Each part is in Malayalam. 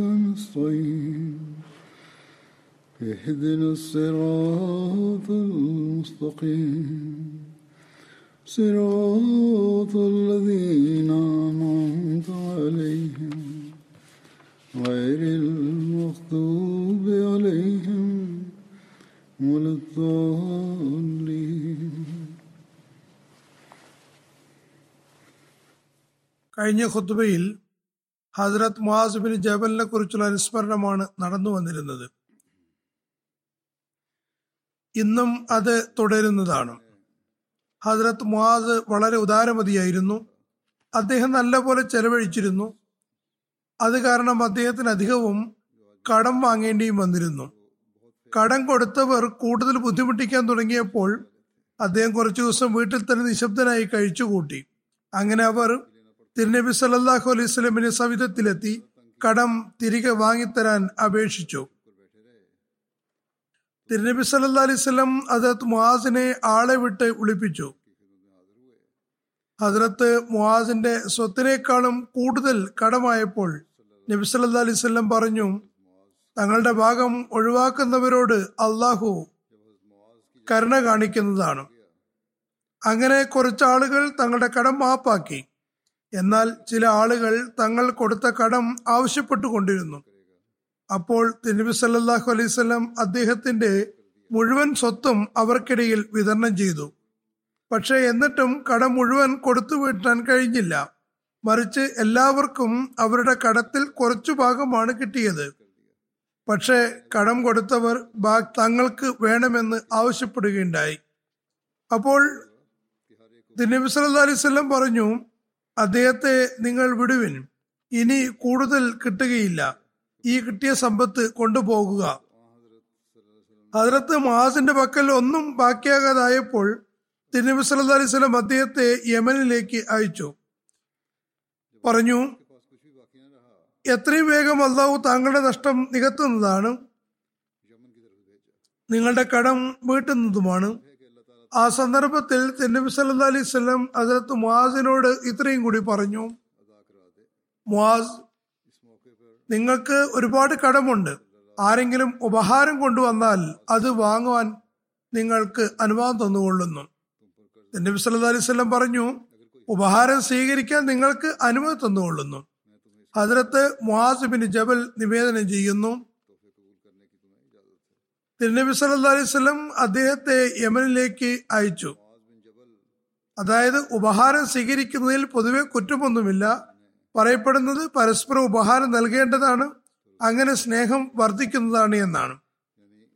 نستعين اهدنا الصراط المستقيم صراط الذين أنعمت عليهم غير المغضوب عليهم ولا الضالين കഴിഞ്ഞ ഖുത്ബയിൽ ഹസ്രത് മുഹാസുബിൻ ജബലിനെ കുറിച്ചുള്ള അനുസ്മരണമാണ് നടന്നു വന്നിരുന്നത്. ഇന്നും അത് തുടരുന്നതാണ്. ഹസ്രത് മുഹാസ് വളരെ ഉദാരമതിയായിരുന്നു. അദ്ദേഹം നല്ലപോലെ ചെലവഴിച്ചിരുന്നു. അത് കാരണം അദ്ദേഹത്തിന് അധികവും കടം വാങ്ങേണ്ടിയും വന്നിരുന്നു. കടം കൊടുത്തവർ കൂടുതൽ ബുദ്ധിമുട്ടിക്കാൻ തുടങ്ങിയപ്പോൾ അദ്ദേഹം കുറച്ചു ദിവസം വീട്ടിൽ തന്നെ നിശബ്ദനായി കഴിച്ചുകൂട്ടി. അങ്ങനെ അവർ തിരുനബി സല്ലാഹു അലൈഹി സ്വലമിന്റെ സവിധത്തിലെത്തി കടം തിരികെ വാങ്ങിത്തരാൻ അപേക്ഷിച്ചു. തിരുനബി സല്ലാ അലൈഹി സ്വലം ഹജരത്ത് മുഹാസിനെ ആളെ വിട്ട് വിളിപ്പിച്ചു. ഹജറത്ത് മുഹാസിന്റെ സ്വത്തിനേക്കാളും കൂടുതൽ കടമായപ്പോൾ നബി സല്ലാ അലൈഹി പറഞ്ഞു തങ്ങളുടെ ഭാഗം ഒഴിവാക്കുന്നവരോട് അള്ളാഹു കരുണ കാണിക്കുന്നതാണ്. അങ്ങനെ കുറച്ച് ആളുകൾ തങ്ങളുടെ കടം മാപ്പാക്കി. എന്നാൽ ചില ആളുകൾ തങ്ങൾ കൊടുത്ത കടം ആവശ്യപ്പെട്ടുകൊണ്ടിരുന്നു. അപ്പോൾ തിരുനബി സല്ലാഹു അലൈവല്ലം അദ്ദേഹത്തിന്റെ മുഴുവൻ സ്വത്തും അവർക്കിടയിൽ വിതരണം ചെയ്തു. പക്ഷേ എന്നിട്ടും കടം മുഴുവൻ കൊടുത്തു വീട്ടാൻ കഴിഞ്ഞില്ല. മറിച്ച് എല്ലാവർക്കും അവരുടെ കടത്തിൽ കുറച്ചു ഭാഗമാണ് കിട്ടിയത്. പക്ഷേ കടം കൊടുത്തവർ തങ്ങൾക്ക് വേണമെന്ന് ആവശ്യപ്പെടുകയുണ്ടായി. അപ്പോൾ നബി സല്ലാ അലൈവല്ലം പറഞ്ഞു അദ്ദേഹത്തെ നിങ്ങൾ വിടുവിൻ. ഇനി കൂടുതൽ കിട്ടുകയില്ല. ഈ കിട്ടിയ സമ്പത്ത് കൊണ്ടുപോകുക. ഹജറത്ത് മഹാസിന്റെ പക്കൽ ഒന്നും ബാക്കിയാകാതായപ്പോൾ തിരുനബി സല്ലാ അലൈഹി സ്വലം അദ്ദേഹത്തെ യമനിലേക്ക് അയച്ചു. പറഞ്ഞു എത്രയും വേഗം അള്ളാഹു താങ്കളുടെ നഷ്ടം നികത്തുന്നതാണ്. നിങ്ങളുടെ കടം വീട്ടുന്നതുമാണ്. ആ സന്ദർഭത്തിൽ തെന്നബി സല്ലാ അലൈഹി സ്വലം അതിലത്ത് മുഹാസിനോട് ഇത്രയും കൂടി പറഞ്ഞു. മുഹാസ് നിങ്ങൾക്ക് ഒരുപാട് കടമുണ്ട്. ആരെങ്കിലും ഉപഹാരം കൊണ്ടുവന്നാൽ അത് വാങ്ങുവാൻ നിങ്ങൾക്ക് അനുവാദം തന്നുകൊള്ളുന്നു. നബി സല്ലാ അലൈഹി സ്വലം പറഞ്ഞു ഉപഹാരം സ്വീകരിക്കാൻ നിങ്ങൾക്ക് അനുമതി തന്നുകൊള്ളുന്നു. അതിലത്ത് മുഹാസ് ജബൽ നിവേദനം ചെയ്യുന്നു തിരുനബി സല്ലാ അലൈഹി സ്വലം അദ്ദേഹത്തെ യമനിലേക്ക് അയച്ചു. അതായത് ഉപഹാരം സ്വീകരിക്കുന്നതിൽ പൊതുവെ കുറ്റമൊന്നുമില്ല. പറയപ്പെടുന്നത് പരസ്പരം ഉപഹാരം നൽകേണ്ടതാണ് അങ്ങനെ സ്നേഹം വർദ്ധിക്കുന്നതാണ് എന്നാണ്.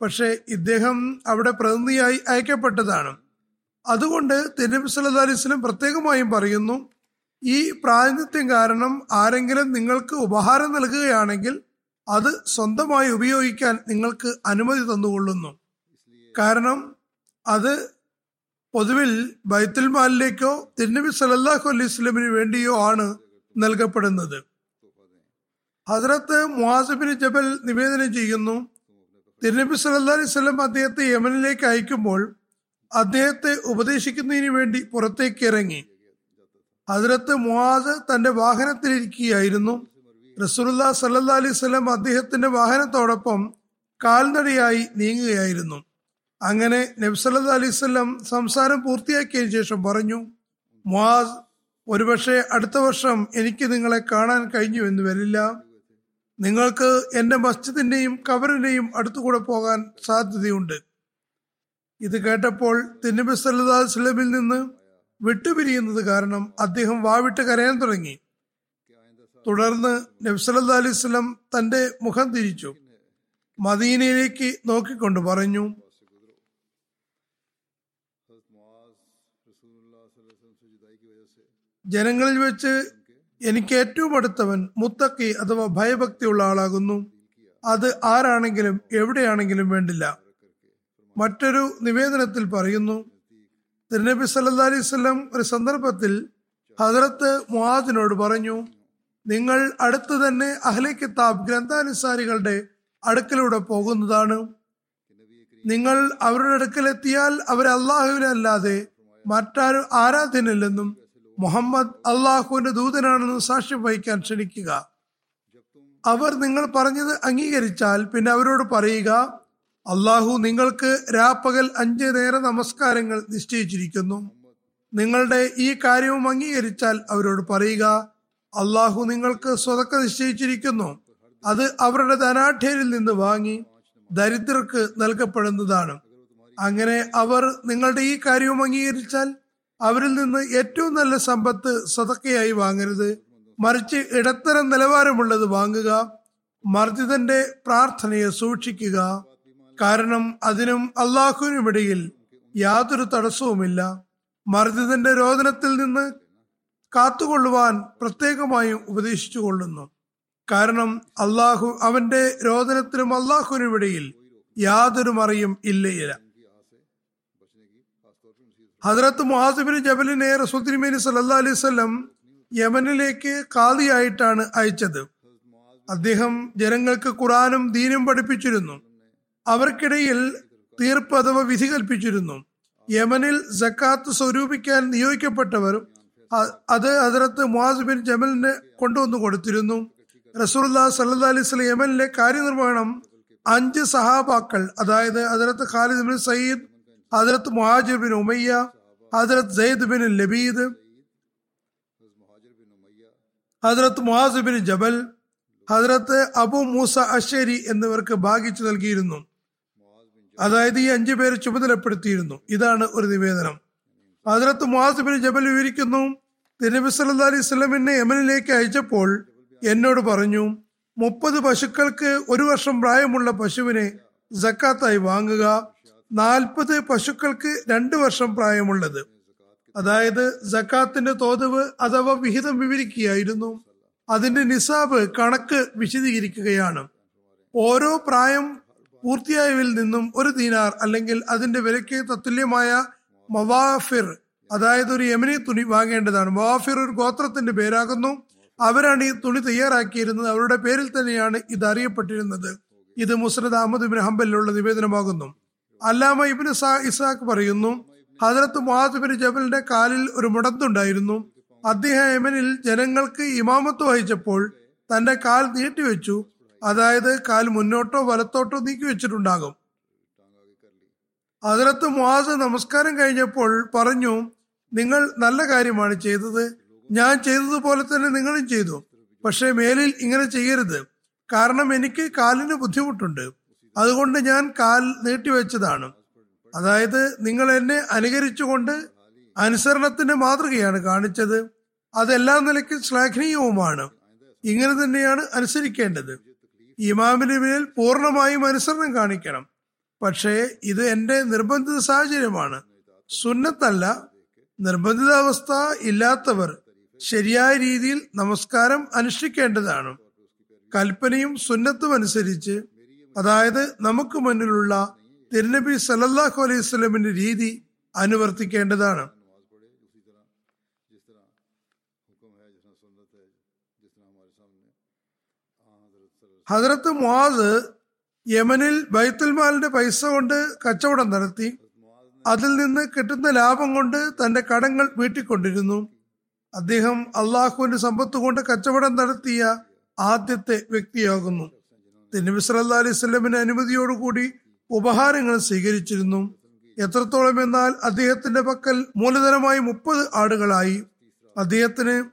പക്ഷേ ഇദ്ദേഹം അവിടെ പ്രതിനിധിയായി അയക്കപ്പെട്ടതാണ്. അതുകൊണ്ട് തിരുനബി സല്ലാ അലൈഹി സ്വലം പ്രത്യേകമായും പറയുന്നു ഈ പ്രാതിനിധ്യം കാരണം ആരെങ്കിലും നിങ്ങൾക്ക് ഉപഹാരം നൽകുകയാണെങ്കിൽ അത് സ്വന്തമായി ഉപയോഗിക്കാൻ നിങ്ങൾക്ക് അനുമതി തന്നുകൊള്ളുന്നു. കാരണം അത് പൊതുവിൽ ബൈത്തുൽ മാലിലേക്കോ തിരുനബി സലല്ലാഹു അലൈഹി സ്വലമിന് വേണ്ടിയോ ആണ് നൽകപ്പെടുന്നത്. ഹസ്രത്ത് മുഹാസിബിന് ജബൽ നിവേദനം ചെയ്യുന്നു തിരുനബി സല്ലാ അലൈഹി സ്വലം അദ്ദേഹത്തെ യമനിലേക്ക് അയക്കുമ്പോൾ അദ്ദേഹത്തെ ഉപദേശിക്കുന്നതിന് വേണ്ടി പുറത്തേക്ക് ഇറങ്ങി. ഹസ്രത്ത് മുഹാസ് തന്റെ വാഹനത്തിലിരിക്കുകയായിരുന്നു റസൂലുല്ലാ സല്ലാ അലൈഹി സ്വലം അദ്ദേഹത്തിന്റെ വാഹനത്തോടൊപ്പം കാൽനടയായി നീങ്ങുകയായിരുന്നു. അങ്ങനെ നബ്സല്ലാ അലൈവല്ലം സംസാരം പൂർത്തിയാക്കിയതിനു ശേഷം പറഞ്ഞു മുആസ് ഒരുപക്ഷെ അടുത്ത വർഷം എനിക്ക് നിങ്ങളെ കാണാൻ കഴിഞ്ഞു എന്ന് വരില്ല. നിങ്ങൾക്ക് എന്റെ മസ്ജിദിന്റെയും കബറിന്റെയും അടുത്തുകൂടെ പോകാൻ സാധ്യതയുണ്ട്. ഇത് കേട്ടപ്പോൾ തിന്നബി സല്ലാ വസ്ലമിൽ നിന്ന് വിട്ടുപിരിയുന്നത് കാരണം അദ്ദേഹം വാവിട്ട് കരയാൻ തുടങ്ങി. തുടർന്ന് നബ്സല്ലാ അലൈഹി സ്വലം തന്റെ മുഖം തിരിച്ചു. മദീനയിലേക്ക് നോക്കിക്കൊണ്ട് പറഞ്ഞു ജനങ്ങളിൽ വെച്ച് എനിക്ക് ഏറ്റവും അടുത്തവൻ മുത്തക്കി അഥവാ ഭയഭക്തിയുള്ള ആളാകുന്നു. അത് ആരാണെങ്കിലും എവിടെയാണെങ്കിലും വേണ്ടില്ല. മറ്റൊരു നിവേദനത്തിൽ പറയുന്നു തിരുനബി സല്ലാ അലൈവല്ലം ഒരു സന്ദർഭത്തിൽ ഹജറത്ത് മുഹാദിനോട് പറഞ്ഞു നിങ്ങൾ അടുത്ത് തന്നെ അഹ്ലെ കിതാബ് ഗ്രന്ഥാനുസാരികളുടെ അടുക്കലൂടെ പോകുന്നതാണ്. നിങ്ങൾ അവരുടെ അടുക്കലെത്തിയാൽ അവർ അള്ളാഹുവിനല്ലാതെ മറ്റാരും ആരാധനല്ലെന്നും മുഹമ്മദ് അള്ളാഹുവിന്റെ ദൂതനാണെന്നും സാക്ഷ്യം വഹിക്കാൻ ക്ഷണിക്കുക. അവർ നിങ്ങൾ പറഞ്ഞത് അംഗീകരിച്ചാൽ പിന്നെ അവരോട് പറയുക അള്ളാഹു നിങ്ങൾക്ക് രാപ്പകൽ അഞ്ച് നേര നമസ്കാരങ്ങൾ നിശ്ചയിച്ചിരിക്കുന്നു. നിങ്ങളുടെ ഈ കാര്യവും അംഗീകരിച്ചാൽ അവരോട് പറയുക അള്ളാഹു നിങ്ങൾക്ക് സ്വതക്ക നിശ്ചയിച്ചിരിക്കുന്നു. അത് അവരുടെ ധനാഠ്യരിൽ നിന്ന് വാങ്ങി ദരിദ്രർക്ക് നൽകപ്പെടുന്നതാണ്. അങ്ങനെ അവർ നിങ്ങളുടെ ഈ കാര്യവും അംഗീകരിച്ചാൽ അവരിൽ നിന്ന് ഏറ്റവും നല്ല സമ്പത്ത് സ്വതക്കയായി വാങ്ങരുത്. മറിച്ച് ഇടത്തരം നിലവാരമുള്ളത് വാങ്ങുക മർജിതന്റെ പ്രാർത്ഥനയെ സൂക്ഷിക്കുക. കാരണം അതിനും അള്ളാഹുവിനും ഇടയിൽ യാതൊരു തടസ്സവുമില്ല. മർജിതന്റെ രോദനത്തിൽ നിന്ന് കാത്തുകൊള്ളുവാൻ പ്രത്യേകമായും ഉപദേശിച്ചു കൊള്ളുന്നു. കാരണം അള്ളാഹു അവന്റെ രോദനത്തിനും അള്ളാഹുവിനും ഇടയിൽ യാതൊരു മറിയും ഇല്ലയില്ല. ഹജറത്ത് മുഹാസിബിന് ജബലിനെ റസൂത്തിരിമേനി സല്ലാ അലൈഹി യമനിലേക്ക് കാതിയായിട്ടാണ് അയച്ചത്. അദ്ദേഹം ജനങ്ങൾക്ക് ഖുറാനും ദീനും പഠിപ്പിച്ചിരുന്നു. അവർക്കിടയിൽ തീർപ്പ് അഥവാ വിധി കൽപ്പിച്ചിരുന്നു. യമനിൽ ജക്കാത്ത് സ്വരൂപിക്കാൻ നിയോഗിക്കപ്പെട്ടവർ അത് ഹജറത്ത് മുഹാസ് ബിൻ ജമലിന് കൊണ്ടുവന്നു കൊടുത്തിരുന്നു. റസൂർല്ലാ സല്ലാ അലൈഹി യമനിലെ കാര്യനിർവഹണം അഞ്ച് സഹാബാക്കൾ അതായത് ഹജറത്ത് ഖാലിദ് ബിൻ സയ്യിദ് ഹജറത്ത് മുഹാജിർ ബിൻ ഉമയ്യ ഹജറത്ത് സയ്യിദ് ബിൻ ലബീദ് ഹജറത്ത് മുഹാസിബിൻ ജബൽ ഹജറത്ത് അബു മൂസ അഷേരി എന്നിവർക്ക് ഭാഗിച്ചു നൽകിയിരുന്നു. അതായത് ഈ അഞ്ചു പേര് ചുമതലപ്പെടുത്തിയിരുന്നു. ഇതാണ് ഒരു നിവേദനം. ഹജറത്ത് മുഹാസിബിന് ജബൽ വിവരിക്കുന്നു തിരുനബി സല്ലാ അലൈഹി സ്വലമിനെ യമനിലേക്ക് അയച്ചപ്പോൾ എന്നോട് പറഞ്ഞു മുപ്പത് പശുക്കൾക്ക് ഒരു വർഷം പ്രായമുള്ള പശുവിനെ ജക്കാത്തായി വാങ്ങുക. നാൽപ്പത് പശുക്കൾക്ക് രണ്ട് വർഷം പ്രായമുള്ളത്. അതായത് ജക്കാത്തിന്റെ തോതവ് അഥവാ വിഹിതം വിവരിക്കുകയായിരുന്നു. അതിന്റെ നിസാബ് കണക്ക് വിശദീകരിക്കുകയാണ്. ഓരോ പ്രായം പൂർത്തിയായവിൽ നിന്നും ഒരു ദിനാർ അല്ലെങ്കിൽ അതിന്റെ വിലയ്ക്ക് തത്തുല്യമായ മവാഫിർ അതായത് ഒരു യമനി തുണി വാങ്ങേണ്ടതാണ്. മവാഫിർ ഒരു ഗോത്രത്തിന്റെ പേരാകുന്നു. അവരാണ് ഈ തുണി തയ്യാറാക്കിയിരുന്നത്. അവരുടെ പേരിൽ തന്നെയാണ് ഇത് അറിയപ്പെട്ടിരുന്നത് ഇത് മുസ്രദ് അഹമ്മദ് ഇബിൻ ഹംബലിലുള്ള നിവേദനമാകുന്നു. അല്ലാമ ഇബിന് ഇസാഖ് പറയുന്നു ഹജറത്ത് മുഹാദ് ബിൻ ജബലിന്റെ കാലിൽ ഒരു മുടന്തുണ്ടായിരുന്നു. അദ്ദേഹം യമനിൽ ജനങ്ങൾക്ക് ഇമാമത്ത് വഹിച്ചപ്പോൾ തന്റെ കാൽ നീട്ടിവെച്ചു. അതായത് കാൽ മുന്നോട്ടോ വലത്തോട്ടോ നീക്കി വെച്ചിട്ടുണ്ടാകും ഹജറത്ത് മുഹാസ് നമസ്കാരം കഴിഞ്ഞപ്പോൾ പറഞ്ഞു നിങ്ങൾ നല്ല കാര്യമാണ് ചെയ്തത്. ഞാൻ ചെയ്തതുപോലെ തന്നെ നിങ്ങളും ചെയ്തു. പക്ഷെ മേലിൽ ഇങ്ങനെ ചെയ്യരുത്. കാരണം എനിക്ക് കാലിന് ബുദ്ധിമുട്ടുണ്ട്. അതുകൊണ്ട് ഞാൻ കാൽ നീട്ടിവെച്ചതാണ് അതായത് നിങ്ങൾ എന്നെ അനുകരിച്ചുകൊണ്ട് അനുസരണത്തിന്റെ മാതൃകയാണ് കാണിച്ചത്. അതെല്ലാ നിലയ്ക്കും ശ്ലാഘനീയവുമാണ്. ഇങ്ങനെ തന്നെയാണ് അനുസരിക്കേണ്ടത്. ഇമാമിന് മേൽ പൂർണമായും അനുസരണം കാണിക്കണം. പക്ഷേ ഇത് എന്റെ നിർബന്ധിത സാഹചര്യമാണ്. സുന്നത്തല്ല നിർബന്ധിതാവസ്ഥ ഇല്ലാത്തവർ ശരിയായ രീതിയിൽ നമസ്കാരം അനുഷ്ഠിക്കേണ്ടതാണ്. കൽപ്പനയും സുന്നത്തും അനുസരിച്ച് അതായത് നമുക്ക് മുന്നിലുള്ള തിരുനബി സല്ലാഹു അലൈഹി സ്വലമിന്റെ രീതി അനുവർത്തിക്കേണ്ടതാണ്. ഹജറത്ത് മുഹാസ് യമനിൽ ബൈത്തുൽമാലിന്റെ പൈസ കൊണ്ട് കച്ചവടം നടത്തി. അതിൽ നിന്ന് കിട്ടുന്ന ലാഭം കൊണ്ട് തന്റെ കടങ്ങൾ വീട്ടിക്കൊണ്ടിരുന്നു. അദ്ദേഹം അള്ളാഹുവിന്റെ സമ്പത്ത് കൊണ്ട് കച്ചവടം നടത്തിയ ആദ്യത്തെ വ്യക്തിയാകുന്നു. തിരുനബി സല്ലാ അലൈഹി അനുമതിയോടുകൂടി ഉപഹാരങ്ങൾ സ്വീകരിച്ചിരുന്നു. എത്രത്തോളം എന്നാൽ അദ്ദേഹത്തിന്റെ പക്കൽ മൂലധനമായി മുപ്പത് ആടുകളായി. അദ്ദേഹത്തിന്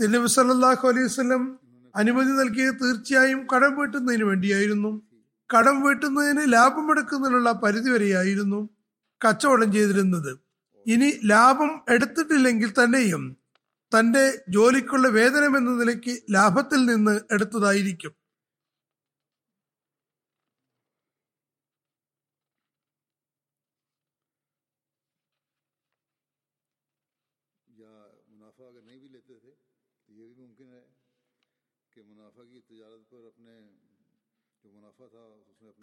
തിരുനബി സല്ലാഹു അലൈഹി സ്വലം അനുമതി നൽകിയത് തീർച്ചയായും കടം വീട്ടുന്നതിന് വേണ്ടിയായിരുന്നു. കടം വീട്ടുന്നതിന് പരിധി വരെയായിരുന്നു കച്ചവടം ചെയ്തിരുന്നത്. ഇനി ലാഭം എടുത്തിട്ടില്ലെങ്കിൽ തന്നെയും തന്റെ ജോലിക്കുള്ള വേതനം എന്ന നിലയ്ക്ക് ലാഭത്തിൽ നിന്ന് എടുത്തതായിരിക്കും.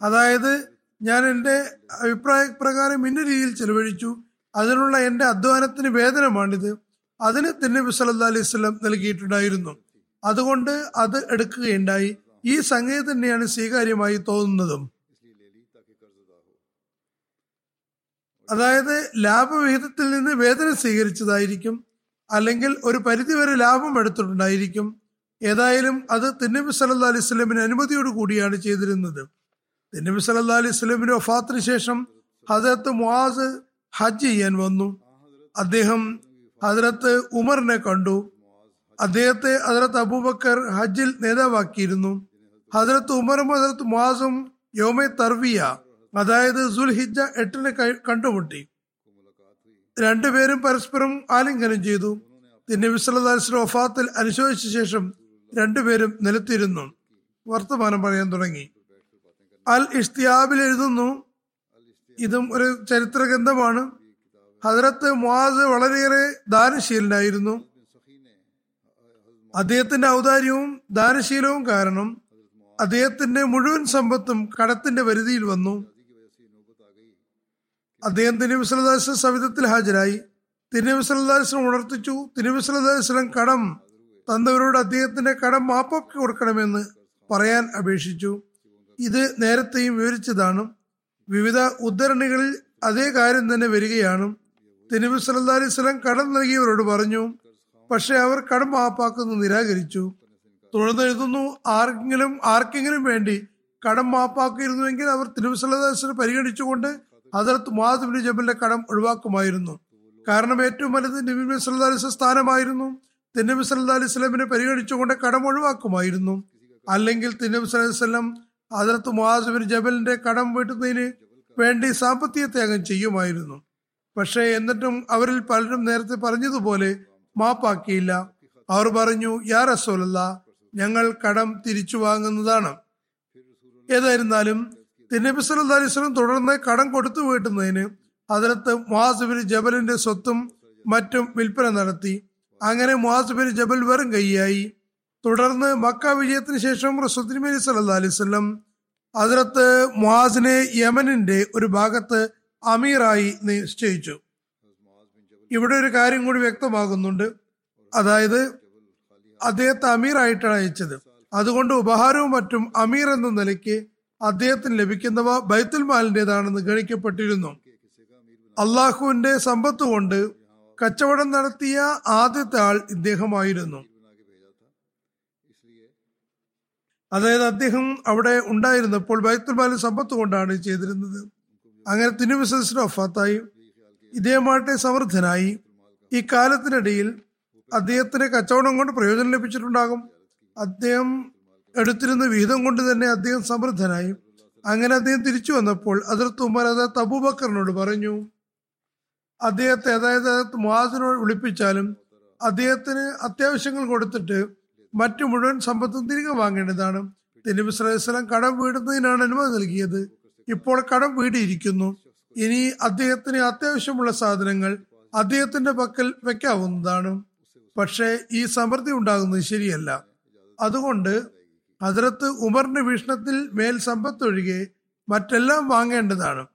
അതായത് ഞാൻ എന്റെ അഭിപ്രായ പ്രകാരം ഇന്ന രീതിയിൽ ചെലവഴിച്ചു. അതിനുള്ള എന്റെ അധ്വാനത്തിന് വേദനമാണിത് അതിന് തിന്നബി സല്ലാ അലൈഹി സ്വലം നൽകിയിട്ടുണ്ടായിരുന്നു. അതുകൊണ്ട് അത് എടുക്കുകയുണ്ടായി. ഈ സംഗതി തന്നെയാണ് സ്വീകാര്യമായി തോന്നുന്നതും. അതായത് ലാഭവിഹിതത്തിൽ നിന്ന് വേദന സ്വീകരിച്ചതായിരിക്കും. അല്ലെങ്കിൽ ഒരു പരിധിവരെ ലാഭം എടുത്തിട്ടുണ്ടായിരിക്കും. ഏതായാലും അത് തിന്നബി സല്ലാ അലൈഹി സ്വലമിന് അനുമതിയോട് കൂടിയാണ് ചെയ്തിരുന്നത്. തിന്നബി സല്ലാ അലൈഹി സ്വലമിന്റെ വഫാത്തിന് ശേഷം ഹജരത്ത് മുആസ് ഹജ്ജ് ചെയ്യാൻ വന്നു. അദ്ദേഹം ഹജരത്ത് ഉമറിനെ കണ്ടു. അദ്ദേഹത്തെ ഹജറത്ത് അബൂബക്കർ ഹജ്ജിൽ നേതാവാക്കിയിരുന്നു. ഹജരത്ത് ഉമറും ഹജരത്ത് മുആസും യോമെ തർവിയ അതായത് സുൽഹിജ എട്ടിന് കണ്ടുമുട്ടി. രണ്ടുപേരും പരസ്പരം ആലിംഗനം ചെയ്തു. തിന്നബി സല്ലാസ്ലം വഫാത്തിൽ അനുശോചിച്ച ശേഷം രണ്ടുപേരും നിലത്തിരുന്നു. വർത്തമാനം പറയാൻ തുടങ്ങി. അൽ ഇഷ്തിയാബിൽ എഴുതുന്നു. ഇതും ഒരു ചരിത്ര ഗ്രന്ഥമാണ് ഹജറത്ത് മുആസ് വളരെയേറെ ദാനശീലനായിരുന്നു. അദ്ദേഹത്തിന്റെ ഔദാര്യവും ദാനശീലവും കാരണം അദ്ദേഹത്തിന്റെ മുഴുവൻ സമ്പത്തും കടത്തിന്റെ പരിധിയിൽ വന്നു. അദ്ദേഹം തിരുനബി സവിധത്തിൽ ഹാജരായി. തിരുനബി ഉണർത്തിച്ചു. തിരുനബി കടം തന്നവരോട് അദ്ദേഹത്തിന്റെ കടം മാപ്പാക്കി കൊടുക്കണമെന്ന് പറയാൻ അപേക്ഷിച്ചു. ഇത് നേരത്തെയും വിവരിച്ചതാണ്. വിവിധ ഉദ്ധരണികളിൽ അതേ കാര്യം തന്നെ വരികയാണ്. തെരുവ് സല്ലാ അലൈഹി സ്വലം കടം നൽകിയവരോട് പറഞ്ഞു പക്ഷെ അവർ കടം മാപ്പാക്കുന്നത് നിരാകരിച്ചു. തുടർന്ന് എഴുതുന്നു ആർക്കെങ്കിലും ആർക്കെങ്കിലും വേണ്ടി കടം മാപ്പാക്കിയിരുന്നുവെങ്കിൽ അവർ തെരുവ് സല്ലാ അലൈഹി സ്വലം പരിഗണിച്ചുകൊണ്ട് ഹജറത്ത് മുഹാദിബിൻ ജബലിന്റെ കടം ഒഴിവാക്കുമായിരുന്നു. കാരണം ഏറ്റവും വലുത് നബിബിൻ സല്ലാ സ്ഥാനമായിരുന്നു. തിന്നബി സല്ലാ അലൈഹി സ്വലമിനെ പരിഗണിച്ചുകൊണ്ട് കടം ഒഴിവാക്കുമായിരുന്നു. അല്ലെങ്കിൽ തിന്നബി സല്ലല്ലാഹു സ്വലം അതിർത്ത് മുഹാസിബിൻ ജബലിന്റെ കടം വീട്ടുന്നതിന് വേണ്ടി സാമ്പത്തിക ത്യാഗം ചെയ്യുമായിരുന്നു. പക്ഷേ എന്നിട്ടും അവരിൽ പലരും നേരത്തെ പറഞ്ഞതുപോലെ മാപ്പാക്കിയില്ല. അവർ പറഞ്ഞു യാ റസോലല്ല ഞങ്ങൾ കടം തിരിച്ചു വാങ്ങുന്നതാണ്. ഏതായിരുന്നാലും തിന്നബി സല്ലാ അലൈഹി സ്വലം തുടർന്ന് കടം കൊടുത്തു വീട്ടുന്നതിന് അതിർത്ത് മുഹാസിബിൻ ജബലിന്റെ സ്വത്തും മറ്റും വിൽപ്പന നടത്തി. അങ്ങനെ മുഹാസിബിൻ ജബൽ വെറും കൈയായി. തുടർന്ന് മക്ക വിജയത്തിന് ശേഷം റസൂദ്ദിൻ സല്ലല്ലാഹു അലൈഹി വസല്ലം ഹജറത്ത് മുഹാസിനെ യമനിന്റെ ഒരു ഭാഗത്ത് അമീറായി നിശ്ചയിച്ചു. ഇവിടെ ഒരു കാര്യം കൂടി വ്യക്തമാകുന്നുണ്ട്. അതായത് അദ്ദേഹത്തെ അമീറായിട്ടാണ് അയച്ചത്. അതുകൊണ്ട് ഉപഹാരവും മറ്റും അമീർ എന്ന നിലയ്ക്ക് അദ്ദേഹത്തിന് ലഭിക്കുന്നവ ബൈത്തുൽ മാലിന്റേതാണെന്ന് ഗണിക്കപ്പെട്ടിരുന്നു. അള്ളാഹുവിന്റെ സമ്പത്ത് കൊണ്ട് കച്ചവടം നടത്തിയ ആദ്യത്തെ ആൾ ഇദ്ദേഹമായിരുന്നു. അതായത് അദ്ദേഹം അവിടെ ഉണ്ടായിരുന്നപ്പോൾ ബൈത്തുൽ മാലിൻ സമ്പത്ത് കൊണ്ടാണ് ചെയ്തിരുന്നത്. അങ്ങനെ തിരുവിശ്വസിന്റെ ഒഫാത്തായി ഇദ്ദേഹമായിട്ട് സമൃദ്ധനായി ഈ കാലത്തിനിടയിൽ അദ്ദേഹത്തിന് കച്ചവടം കൊണ്ട് പ്രയോജനം ലഭിച്ചിട്ടുണ്ടാകും. അദ്ദേഹം എടുത്തിരുന്ന വിഹിതം കൊണ്ട് തന്നെ അദ്ദേഹം സമൃദ്ധനായി അങ്ങനെ അദ്ദേഹം തിരിച്ചു വന്നപ്പോൾ അതിർത്ത് അതായത് തബൂബക്കറിനോട് പറഞ്ഞു അദ്ദേഹത്തെ അതായത് മുഹാസിനോട് വിളിപ്പിച്ചാലും അദ്ദേഹത്തിന് അത്യാവശ്യങ്ങൾ കൊടുത്തിട്ട് മറ്റു മുഴുവൻ സമ്പത്തും തിരികെ വാങ്ങേണ്ടതാണ്. തിരുനബി സ്വലം കടം വീടുന്നതിനാണ് അനുമതി നൽകിയത്. ഇപ്പോൾ കടം വീടിയിരിക്കുന്നു. ഇനി അദ്ദേഹത്തിന് അത്യാവശ്യമുള്ള സാധനങ്ങൾ അദ്ദേഹത്തിന്റെ പക്കൽ വെക്കാവുന്നതാണ്. പക്ഷേ ഈ സമൃദ്ധി ഉണ്ടാകുന്നത് ശരിയല്ല. അതുകൊണ്ട് ഹജറത്ത് ഉമറിന്റെ വീക്ഷണത്തിൽ മേൽ സമ്പത്തൊഴികെ മറ്റെല്ലാം വാങ്ങേണ്ടതാണ്.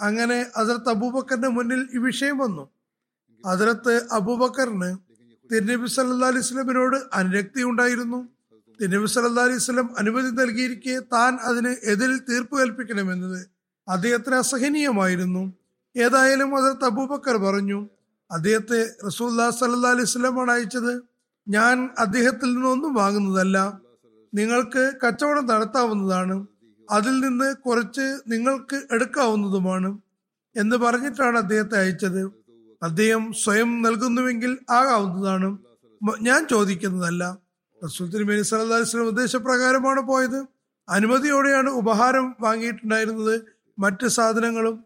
അങ്ങനെ അതിർത്ത് അബൂബക്കറിന്റെ മുന്നിൽ ഈ വിഷയം വന്നു. അതിർത്ത് അബൂബക്കറിന് തിരുനബി സല്ലാ അലൈഹി സ്വലമിനോട് അനുരക്തി ഉണ്ടായിരുന്നു. തിരുനബി സല്ലാ അലൈഹി സ്വലം അനുമതി നൽകിയിരിക്കെ താൻ അതിന് എതിരിൽ തീർപ്പ് കൽപ്പിക്കണമെന്നത് അദ്ദേഹത്തിന് അസഹനീയമായിരുന്നു. ഏതായാലും അതിർത്ത് അബൂബക്കർ പറഞ്ഞു അദ്ദേഹത്തെ റസൂല്ലാ സല്ലാ അലൈഹി സ്വലമാണ് അയച്ചത്. ഞാൻ അദ്ദേഹത്തിൽ നിന്നൊന്നും വാങ്ങുന്നതല്ല. നിങ്ങൾക്ക് കച്ചവടം നടത്താവുന്നതാണ്. അതിൽ നിന്ന് കുറച്ച് നിങ്ങൾക്ക് എടുക്കാവുന്നതുമാണ് എന്ന് പറഞ്ഞിട്ടാണ് അദ്ദേഹത്തെ അയച്ചത്. അദ്ദേഹം സ്വയം നൽകുന്നുവെങ്കിൽ ആകാവുന്നതാണ്. ഞാൻ ചോദിക്കുന്നതല്ല. റസൂൽ തിരുമേനി ഉദ്ദേശപ്രകാരമാണ് പോയത്. അനുമതിയോടെയാണ് ഉപഹാരം വാങ്ങിയിട്ടുണ്ടായിരുന്നത്. മറ്റ് സാധനങ്ങളും.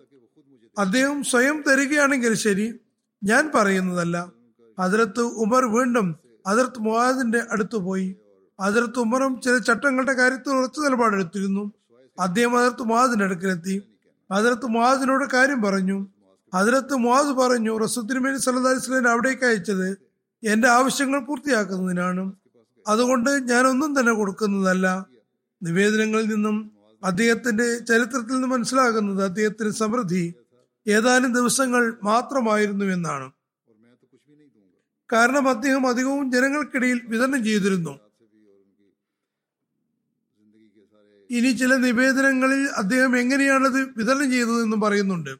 അദ്ദേഹം സ്വയം തരികയാണെങ്കിൽ ശരി. ഞാൻ പറയുന്നതല്ല. അതിർത്ത് ഉമർ വീണ്ടും അതിർത്ത് മുഹാദിന്റെ അടുത്ത് പോയി. അതിർത്ത് ഉമറും ചില ചട്ടങ്ങളുടെ കാര്യത്തിൽ ഉറച്ചു നിലപാടെടുത്തിരുന്നു. അദ്ദേഹം അതിർത്ത് മുഹാദിന്റെ അടുക്കലെത്തി. അതിർത്ത് മുഹാദിനോട് കാര്യം പറഞ്ഞു. അതിർത്ത് മുഹാദ് പറഞ്ഞു റസൂദ്ദിൻമേൽ അലൈഹി സ്വലൈൻ അവിടേക്ക് അയച്ചത് എന്റെ ആവശ്യങ്ങൾ പൂർത്തിയാക്കുന്നതിനാണ്. അതുകൊണ്ട് ഞാൻ ഒന്നും തന്നെ കൊടുക്കുന്നതല്ല. നിവേദനങ്ങളിൽ നിന്നും അദ്ദേഹത്തിന്റെ ചരിത്രത്തിൽ നിന്ന് മനസ്സിലാകുന്നത് അദ്ദേഹത്തിന്റെ സമൃദ്ധി ഏതാനും ദിവസങ്ങൾ മാത്രമായിരുന്നു എന്നാണ്. കാരണം അദ്ദേഹം അധികവും ജനങ്ങൾക്കിടയിൽ വിതരണം ചെയ്തിരുന്നു. ഇനി ചില നിവേദനങ്ങളിൽ അദ്ദേഹം എങ്ങനെയാണത് വിതരണം ചെയ്തതെന്നും പറയുന്നുണ്ട്.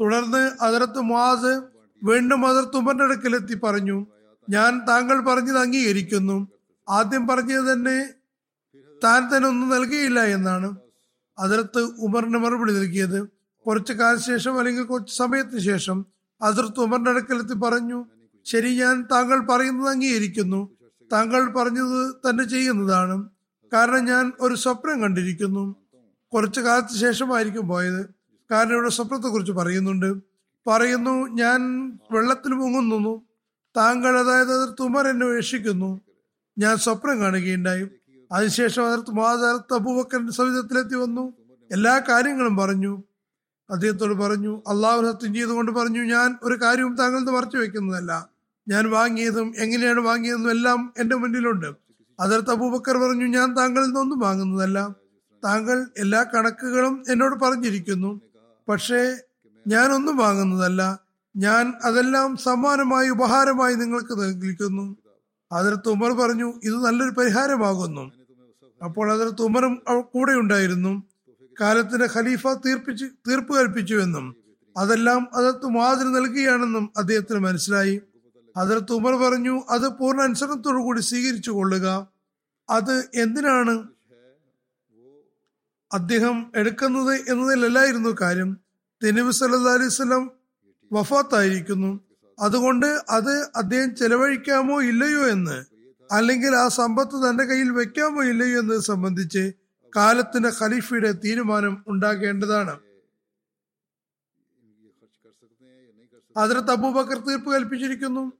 തുടർന്ന് അതിർത്ത് മുആസ് വീണ്ടും അതിർത്ത് ഉമറിന്റെ അടുക്കലെത്തി പറഞ്ഞു ഞാൻ താങ്കൾ പറഞ്ഞത് അംഗീകരിക്കുന്നു. ആദ്യം പറഞ്ഞത് തന്നെ താൻ തന്നെ ഒന്നും നൽകിയില്ല എന്നാണ് അതിർത്ത് ഉമറിന് മറുപടി നൽകിയത്. കുറച്ചു കാലശേഷം അല്ലെങ്കിൽ കുറച്ച് സമയത്തിന് ശേഷം അതിർത്ത് ഉമറിന്റെ അടുക്കലെത്തി പറഞ്ഞു ശരി ഞാൻ താങ്കൾ പറയുന്നത് അംഗീകരിക്കുന്നു. താങ്കൾ പറഞ്ഞത് തന്നെ ചെയ്യുന്നതാണ്. കാരണം ഞാൻ ഒരു സ്വപ്നം കണ്ടിരിക്കുന്നു. കുറച്ചു കാലത്തിന് ശേഷമായിരിക്കും പോയത്. കാരണം ഇവിടെ സ്വപ്നത്തെ കുറിച്ച് പറയുന്നുണ്ട്. പറയുന്നു ഞാൻ വെള്ളത്തിൽ മുങ്ങുന്നു. താങ്കൾ അതായത് അതിർത്ത് ഉമർ എന്നെ വീക്ഷിക്കുന്നു ഞാൻ സ്വപ്നം കാണുകയുണ്ടായി. അതിനുശേഷം അതിർത്ത് മാതാർത്ത് അബൂബക്കറിന്റെ സവിധത്തിലെത്തി വന്നു. എല്ലാ കാര്യങ്ങളും പറഞ്ഞു. അദ്ദേഹത്തോട് പറഞ്ഞു അള്ളാഹു സത്യം ചെയ്തുകൊണ്ട് പറഞ്ഞു ഞാൻ ഒരു കാര്യവും താങ്കൾ മറച്ചു വെക്കുന്നതല്ല ഞാൻ വാങ്ങിയതും എങ്ങനെയാണ് വാങ്ങിയതെന്നും എല്ലാം എന്റെ മുന്നിലുണ്ട്. അതിർത്ത് അബൂബക്കർ പറഞ്ഞു ഞാൻ താങ്കളിൽ നിന്നൊന്നും വാങ്ങുന്നതല്ല. താങ്കൾ എല്ലാ കണക്കുകളും എന്നോട് പറഞ്ഞിരിക്കുന്നു. പക്ഷേ ഞാനൊന്നും വാങ്ങുന്നതല്ല. ഞാൻ അതെല്ലാം സമ്മാനമായി ഉപഹാരമായി നിങ്ങൾക്ക് നൽകിക്കുന്നു അതിർത്ത് ഉമർ പറഞ്ഞു ഇത് നല്ലൊരു പരിഹാരമാകുന്നു. അപ്പോൾ അതിർത്ത് ഉമറും കൂടെ ഉണ്ടായിരുന്നു. കാലത്തിന്റെ ഖലീഫ തീർപ്പിച്ച് തീർപ്പ് കൽപ്പിച്ചുവെന്നും അതെല്ലാം അതിർത്ത് മാതിരി നൽകുകയാണെന്നും അദ്ദേഹത്തിന് മനസ്സിലായി. അതിർത്ത് ഉമർ പറഞ്ഞു അത് പൂർണ അനുസരണത്തോടു കൂടി സ്വീകരിച്ചു കൊള്ളുക. അത് എന്തിനാണ്? അദ്ദേഹം എടുക്കുന്നത് എന്നതിലല്ലായിരുന്നു കാര്യം. തിരുനബി സല്ലാ അലൈഹി വസല്ലം വഫാത്തായിരിക്കുന്നു. അതുകൊണ്ട് അത് അദ്ദേഹം ചെലവഴിക്കാമോ ഇല്ലയോ എന്ന് അല്ലെങ്കിൽ ആ സമ്പത്ത് തന്റെ കയ്യിൽ വെക്കാമോ ഇല്ലയോ എന്നത് സംബന്ധിച്ച് കാലത്തിന്റെ ഖലീഫയുടെ തീരുമാനം ഉണ്ടാകേണ്ടതാണ്. അതിർത്ത് അബൂബക്കർ തീർപ്പ് കൽപ്പിച്ചിരിക്കുന്നു.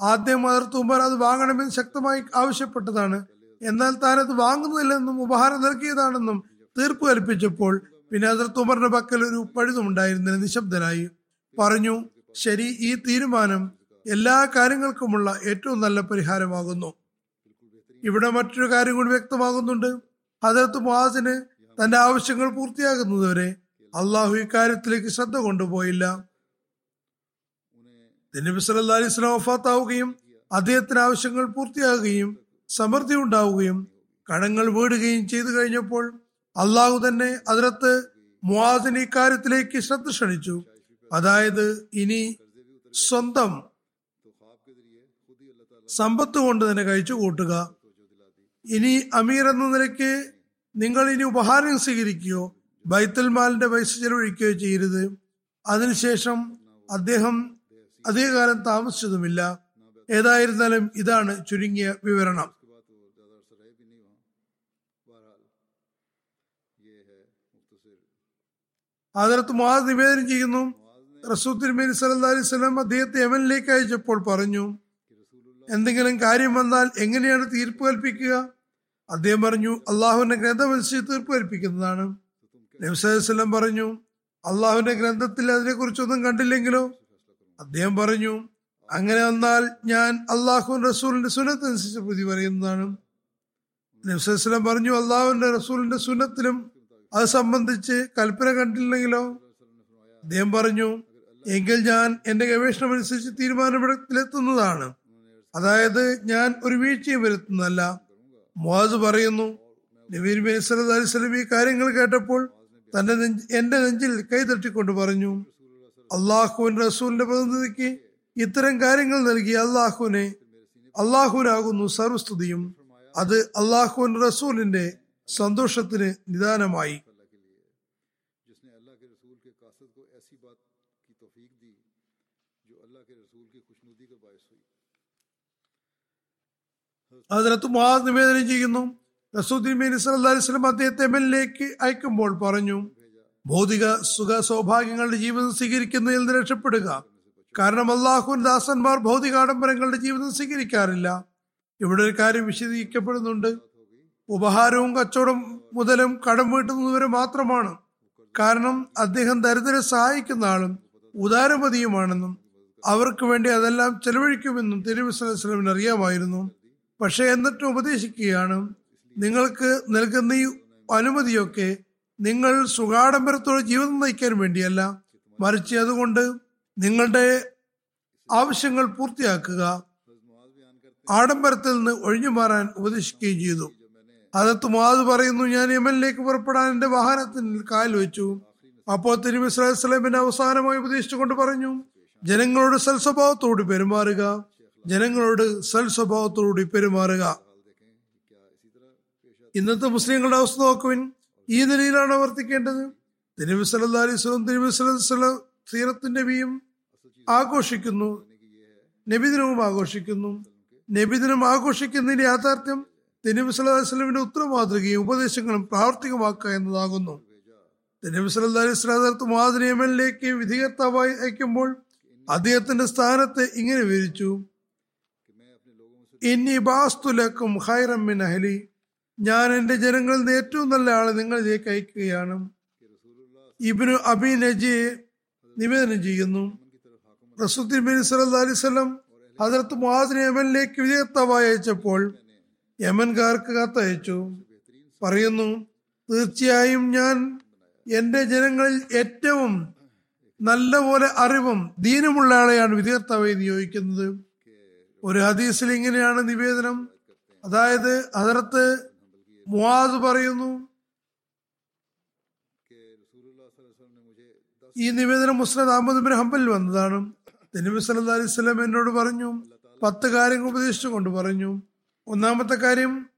ആദ്യം അതിർത്ത് ഉമർ അത് വാങ്ങണമെന്ന് ശക്തമായി ആവശ്യപ്പെട്ടതാണ്. എന്നാൽ താൻ അത് വാങ്ങുന്നില്ലെന്നും ഉപഹാരം നൽകിയതാണെന്നും തീർപ്പ് കൽപ്പിച്ചപ്പോൾ പിന്നെ അതിർത്ത് ഉമറിന്റെ പക്കൽ ഒരു പഴുതുമുണ്ടായിരുന്നില്ല നിശബ്ദനായി. പറഞ്ഞു ശരി ഈ തീരുമാനം എല്ലാ കാര്യങ്ങൾക്കുമുള്ള ഏറ്റവും നല്ല പരിഹാരമാകുന്നു. ഇവിടെ മറ്റൊരു കാര്യം കൂടി വ്യക്തമാകുന്നുണ്ട്. അതിർത്ത് മുഹാസിന് തന്റെ ആവശ്യങ്ങൾ പൂർത്തിയാകുന്നതുവരെ അള്ളാഹു ഇക്കാര്യത്തിലേക്ക് ശ്രദ്ധ കൊണ്ടുപോയില്ല. നബി സല്ലാ അലൈഹി സ്വലാം വഫാത്താവുകയും അദ്ദേഹത്തിന് ആവശ്യങ്ങൾ പൂർത്തിയാകുകയും സമൃദ്ധി ഉണ്ടാവുകയും കടങ്ങൾ വീടുകയും ചെയ്തു കഴിഞ്ഞപ്പോൾ അള്ളാഹു തന്നെ അതിനകത്ത് മുവാദിന് ഇക്കാര്യത്തിലേക്ക് ശ്രദ്ധ ക്ഷണിച്ചു. അതായത് ഇനി സ്വന്തം സമ്പത്ത് കൊണ്ട് തന്നെ കഴിച്ചു കൂട്ടുക. ഇനി അമീർ എന്ന നിലയ്ക്ക് നിങ്ങൾ ഇനി ഉപഹാരം സ്വീകരിക്കുകയോ ബൈത്തൽ മാലിന്റെ പൈസ ചെലവഴിക്കുകയോ ചെയ്യരുത്. അതിനുശേഷം അദ്ദേഹം അധികകാലം താമസിച്ചതുമില്ല. ഏതായിരുന്നാലും ഇതാണ് ചുരുങ്ങിയ വിവരണം. അതിനകത്ത് മുഹാദ് നിവേദനം ചെയ്യുന്നു. റസൂൽ തിരുമേനി സല്ലാ അലൈഹി സ്വലം അദ്ദേഹത്തെ യമനിലേക്ക് അയച്ചപ്പോൾ പറഞ്ഞു എന്തെങ്കിലും കാര്യം വന്നാൽ എങ്ങനെയാണ് തീർപ്പ് കൽപ്പിക്കുക? അദ്ദേഹം പറഞ്ഞു അള്ളാഹുവിന്റെ ഗ്രന്ഥമനുസരിച്ച് തീർപ്പ് കൽപ്പിക്കുന്നതാണ്. നബ്സലം പറഞ്ഞു അള്ളാഹുവിന്റെ ഗ്രന്ഥത്തിൽ അതിനെക്കുറിച്ചൊന്നും കണ്ടില്ലെങ്കിലോ? അദ്ദേഹം പറഞ്ഞു അങ്ങനെ വന്നാൽ ഞാൻ അള്ളാഹു റസൂലിന്റെ സുനത്ത് അനുസരിച്ച് പ്രതി പറയുന്നതാണ്. നബ്സലം പറഞ്ഞു അള്ളാഹുവിന്റെ റസൂലിന്റെ സുന്നത്തിലും അത് സംബന്ധിച്ച് കൽപ്പന കണ്ടില്ലെങ്കിലോ അദ്ദേഹം പറഞ്ഞു എങ്കിൽ ഞാൻ എന്റെ ഗവേഷണം അനുസരിച്ച് തീരുമാനമെടുത്തിലെത്തുന്നതാണ്. അതായത് ഞാൻ ഒരു വീഴ്ചയും വരുത്തുന്നതല്ല. മുഹാസ് പറയുന്നു നബീൻ ബി സല്ലല്ലാഹു അലൈഹി ഈ കാര്യങ്ങൾ കേട്ടപ്പോൾ തന്റെ എന്റെ നെഞ്ചിൽ കൈതട്ടിക്കൊണ്ട് പറഞ്ഞു അള്ളാഹുവിൻ റസൂലിന്റെ പ്രതിനിധിക്ക് ഇത്തരം കാര്യങ്ങൾ നൽകി അള്ളാഹുവിനെ. അള്ളാഹുവിനാകുന്നു സർവസ്തുതിയും. അത് അള്ളാഹുവിൻ റസൂലിന്റെ സന്തോഷത്തിന് നിദാനമായി. അതിനകത്ത് മുഹാദ് നിവേദനം ചെയ്യുന്നു. റസൂദ്ദീൻ അലൈഹി സ്വലം അദ്ദേഹത്തെ എമ്മിലേക്ക് അയക്കുമ്പോൾ പറഞ്ഞു ഭൗതിക സുഖ സൗഭാഗ്യങ്ങളുടെ ജീവിതം സ്വീകരിക്കുന്നതിൽ നിന്ന് രക്ഷപ്പെടുക. കാരണം അള്ളാഹുൻ ദാസന്മാർ ഭൗതിക ആഡംബരങ്ങളുടെ ജീവിതം സ്വീകരിക്കാറില്ല. ഇവിടെ ഒരു കാര്യം വിശദീകരിക്കപ്പെടുന്നുണ്ട്. ഉപഹാരവും കച്ചവടം മുതലും കടം വീട്ടുന്നതുവരെ മാത്രമാണ്. കാരണം അദ്ദേഹം ദരിദ്രരെ സഹായിക്കുന്ന ആളും ഉദാരമതിയുമാണെന്നും അവർക്ക് വേണ്ടി അതെല്ലാം ചെലവഴിക്കുമെന്നും തിരുവിസ്ലമിന് അറിയാമായിരുന്നു. പക്ഷെ എന്നിട്ടും ഉപദേശിക്കുകയാണ് നിങ്ങൾക്ക് നൽകുന്ന ഈ അനുമതിയൊക്കെ നിങ്ങൾ സുഖാഡംബരത്തോടെ ജീവിതം നയിക്കാൻ വേണ്ടിയല്ല മറിച്ച് അതുകൊണ്ട് നിങ്ങളുടെ ആവശ്യങ്ങൾ പൂർത്തിയാക്കുക ആഡംബരത്തിൽ നിന്ന് ഒഴിഞ്ഞു മാറാൻ ഉപദേശിക്കുകയും ചെയ്തു. അതത്ത് മാത് പറയുന്നു ഞാൻ യമനിലേക്ക് പുറപ്പെടാൻ എന്റെ വാഹനത്തിൽ കാൽ വെച്ചു. അപ്പോൾ തിരുമി സ്വലമിന്റെ അവസാനമായി ഉപദേശിച്ചുകൊണ്ട് പറഞ്ഞു ജനങ്ങളോട് സൽസ്വഭാവത്തോട് പെരുമാറുക ജനങ്ങളോട് സൽസ്വഭാവത്തോടുകൂടി പെരുമാറുക. ഇന്നത്തെ മുസ്ലിങ്ങളുടെ അവസ്ഥ നോക്കുവിൻ. ഈ നിലയിലാണ് വർത്തിക്കേണ്ടത് തിരുവി സല്ലാ അലൈസ്ലം തിരുവി സലം സീറത്തിന്റെ വിയും ആഘോഷിക്കുന്നു. നബിദിനവും ആഘോഷിക്കുന്നു. നബിദിനം ആഘോഷിക്കുന്നതിന്റെ യാഥാർത്ഥ്യം തിരുവി സല്ലാ വസ്ലമിന്റെ ഉത്തരമാതൃകയും ഉപദേശങ്ങളും പ്രാവർത്തികമാക്കുക എന്നതാകുന്നു. തിരുവി സല്ലാ അലൈഹി സ്വലാത്ത് മാതൃയമലിലേക്ക് വിധികർത്താവായി അയക്കുമ്പോൾ അദ്ദേഹത്തിന്റെ സ്ഥാനത്തെ ഇങ്ങനെ വിവരിച്ചു. ഇന്നി ബാസ്തുലക്കും ഹൈറമ്മിൻ അഹലി ഞാൻ എന്റെ ജനങ്ങളിൽ നിന്ന് ഏറ്റവും നല്ല ആളെ നിങ്ങളിലേക്ക് അയക്കുകയാണ് ഇബിനു അബി നജി നിവേദനം ചെയ്യുന്നു. അലിസ്ലം ഹദരത്ത് മുആദിനെ യമനിലേക്ക് വിജയത്താവായി അയച്ചപ്പോൾ യമൻകാർക്ക് കത്തയച്ചു. പറയുന്നു തീർച്ചയായും ഞാൻ എന്റെ ജനങ്ങളിൽ ഏറ്റവും നല്ലപോലെ അറിവും ദീനുമുള്ള ആളെയാണ് വിധേയത്താവായി നിയോഗിക്കുന്നത് ഒരു ഹദീസിൽ ഇങ്ങനെയാണ് നിവേദനം. അതായത് ഹദരത്ത് മുവാദ് പറയുന്നു. ഈ നിവേദനം മുസ്ലിം അഹമ്മദ് ബിൻ ഹംബലിൽ വന്നതാണ്. നബി സല്ലല്ലാഹു അലൈഹി വസല്ലം എന്നോട് പറഞ്ഞു പത്ത് കാര്യങ്ങൾ ഉപദേശിച്ചു കൊണ്ട് പറഞ്ഞു. ഒന്നാമത്തെ കാര്യം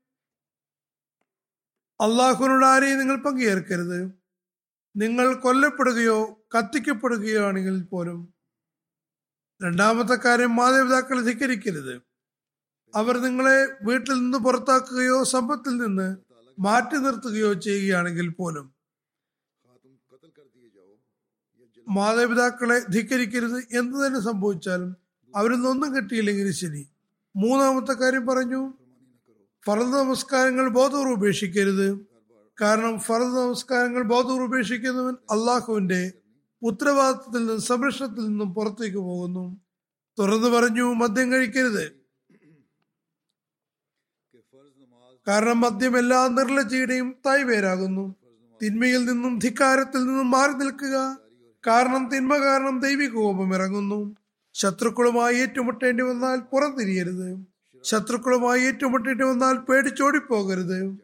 അള്ളാഹുവിനോട് ആരെയും നിങ്ങൾ പങ്കുചേർക്കരുത്. നിങ്ങൾ കൊല്ലപ്പെടുകയോ കത്തിക്കപ്പെടുകയോ ആണെങ്കിൽ പോലും. രണ്ടാമത്തെ കാര്യം മാതാപിതാക്കളെ ധിക്കരിക്കരുത്. അവർ നിങ്ങളെ വീട്ടിൽ നിന്ന് പുറത്താക്കുകയോ സമ്പത്തിൽ നിന്ന് മാറ്റി നിർത്തുകയോ ചെയ്യുകയാണെങ്കിൽ പോലും മാതാപിതാക്കളെ ധിക്കരിക്കരുത് എന്ത് തന്നെ സംഭവിച്ചാലും അവരിന്നൊന്നും കിട്ടിയില്ലെങ്കിൽ ശരി. മൂന്നാമത്തെ കാര്യം പറഞ്ഞു ഫറദ് നമസ്കാരങ്ങൾ ബോധപൂർവം ഉപേക്ഷിക്കരുത്. കാരണം ഫറദ് നമസ്കാരങ്ങൾ ബോധപൂർവം ഉപേക്ഷിക്കുന്നവൻ അള്ളാഹുവിന്റെ ഉത്തരവാദിത്തത്തിൽ നിന്നും സംരക്ഷണത്തിൽ നിന്നും പുറത്തേക്ക് പോകുന്നു. തുറന്നു പറഞ്ഞു മദ്യം കഴിക്കരുത്. കാരണം മദ്യം എല്ലാ നിർലജ്ജയുടെയും തൈവേരാകുന്നു തിന്മയിൽ നിന്നും ധിക്കാരത്തിൽ നിന്നും മാറി നിൽക്കുക. കാരണം തിന്മ കാരണം ദൈവിക കോപം ഇറങ്ങുന്നു. ശത്രുക്കളുമായി ഏറ്റുമുട്ടേണ്ടി വന്നാൽ പുറംതിരിയരുത്. ശത്രുക്കളുമായി ഏറ്റുമുട്ടേണ്ടി വന്നാൽ പേടിച്ചോടിപ്പോകരുത്.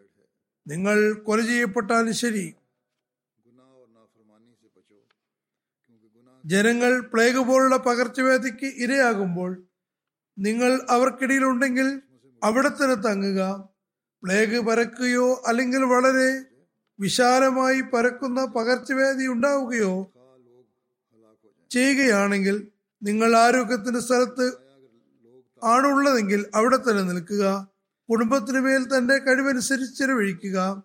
നിങ്ങൾ കൊല ചെയ്യപ്പെട്ടാലും ശരി. ജനങ്ങൾ പ്ലേഗ് പോലുള്ള പകർച്ചവ്യാധിക്ക് ഇരയാകുമ്പോൾ നിങ്ങൾ അവർക്കിടയിലുണ്ടെങ്കിൽ അവിടെ തന്നെ തങ്ങുക. പ്ലേഗ് പരക്കുകയോ അല്ലെങ്കിൽ വളരെ വിശാലമായി പരക്കുന്ന പകർച്ചവ്യാധി ഉണ്ടാവുകയോ ചെയ്യുകയാണെങ്കിൽ നിങ്ങൾ ആരോഗ്യത്തിന്റെ സ്ഥലത്ത് ആണുള്ളതെങ്കിൽ അവിടെ തന്നെ നിൽക്കുക. കുടുംബത്തിന് മേൽ തന്റെ കഴിവനുസരിച്ച് ചെലവഴിക്കുക.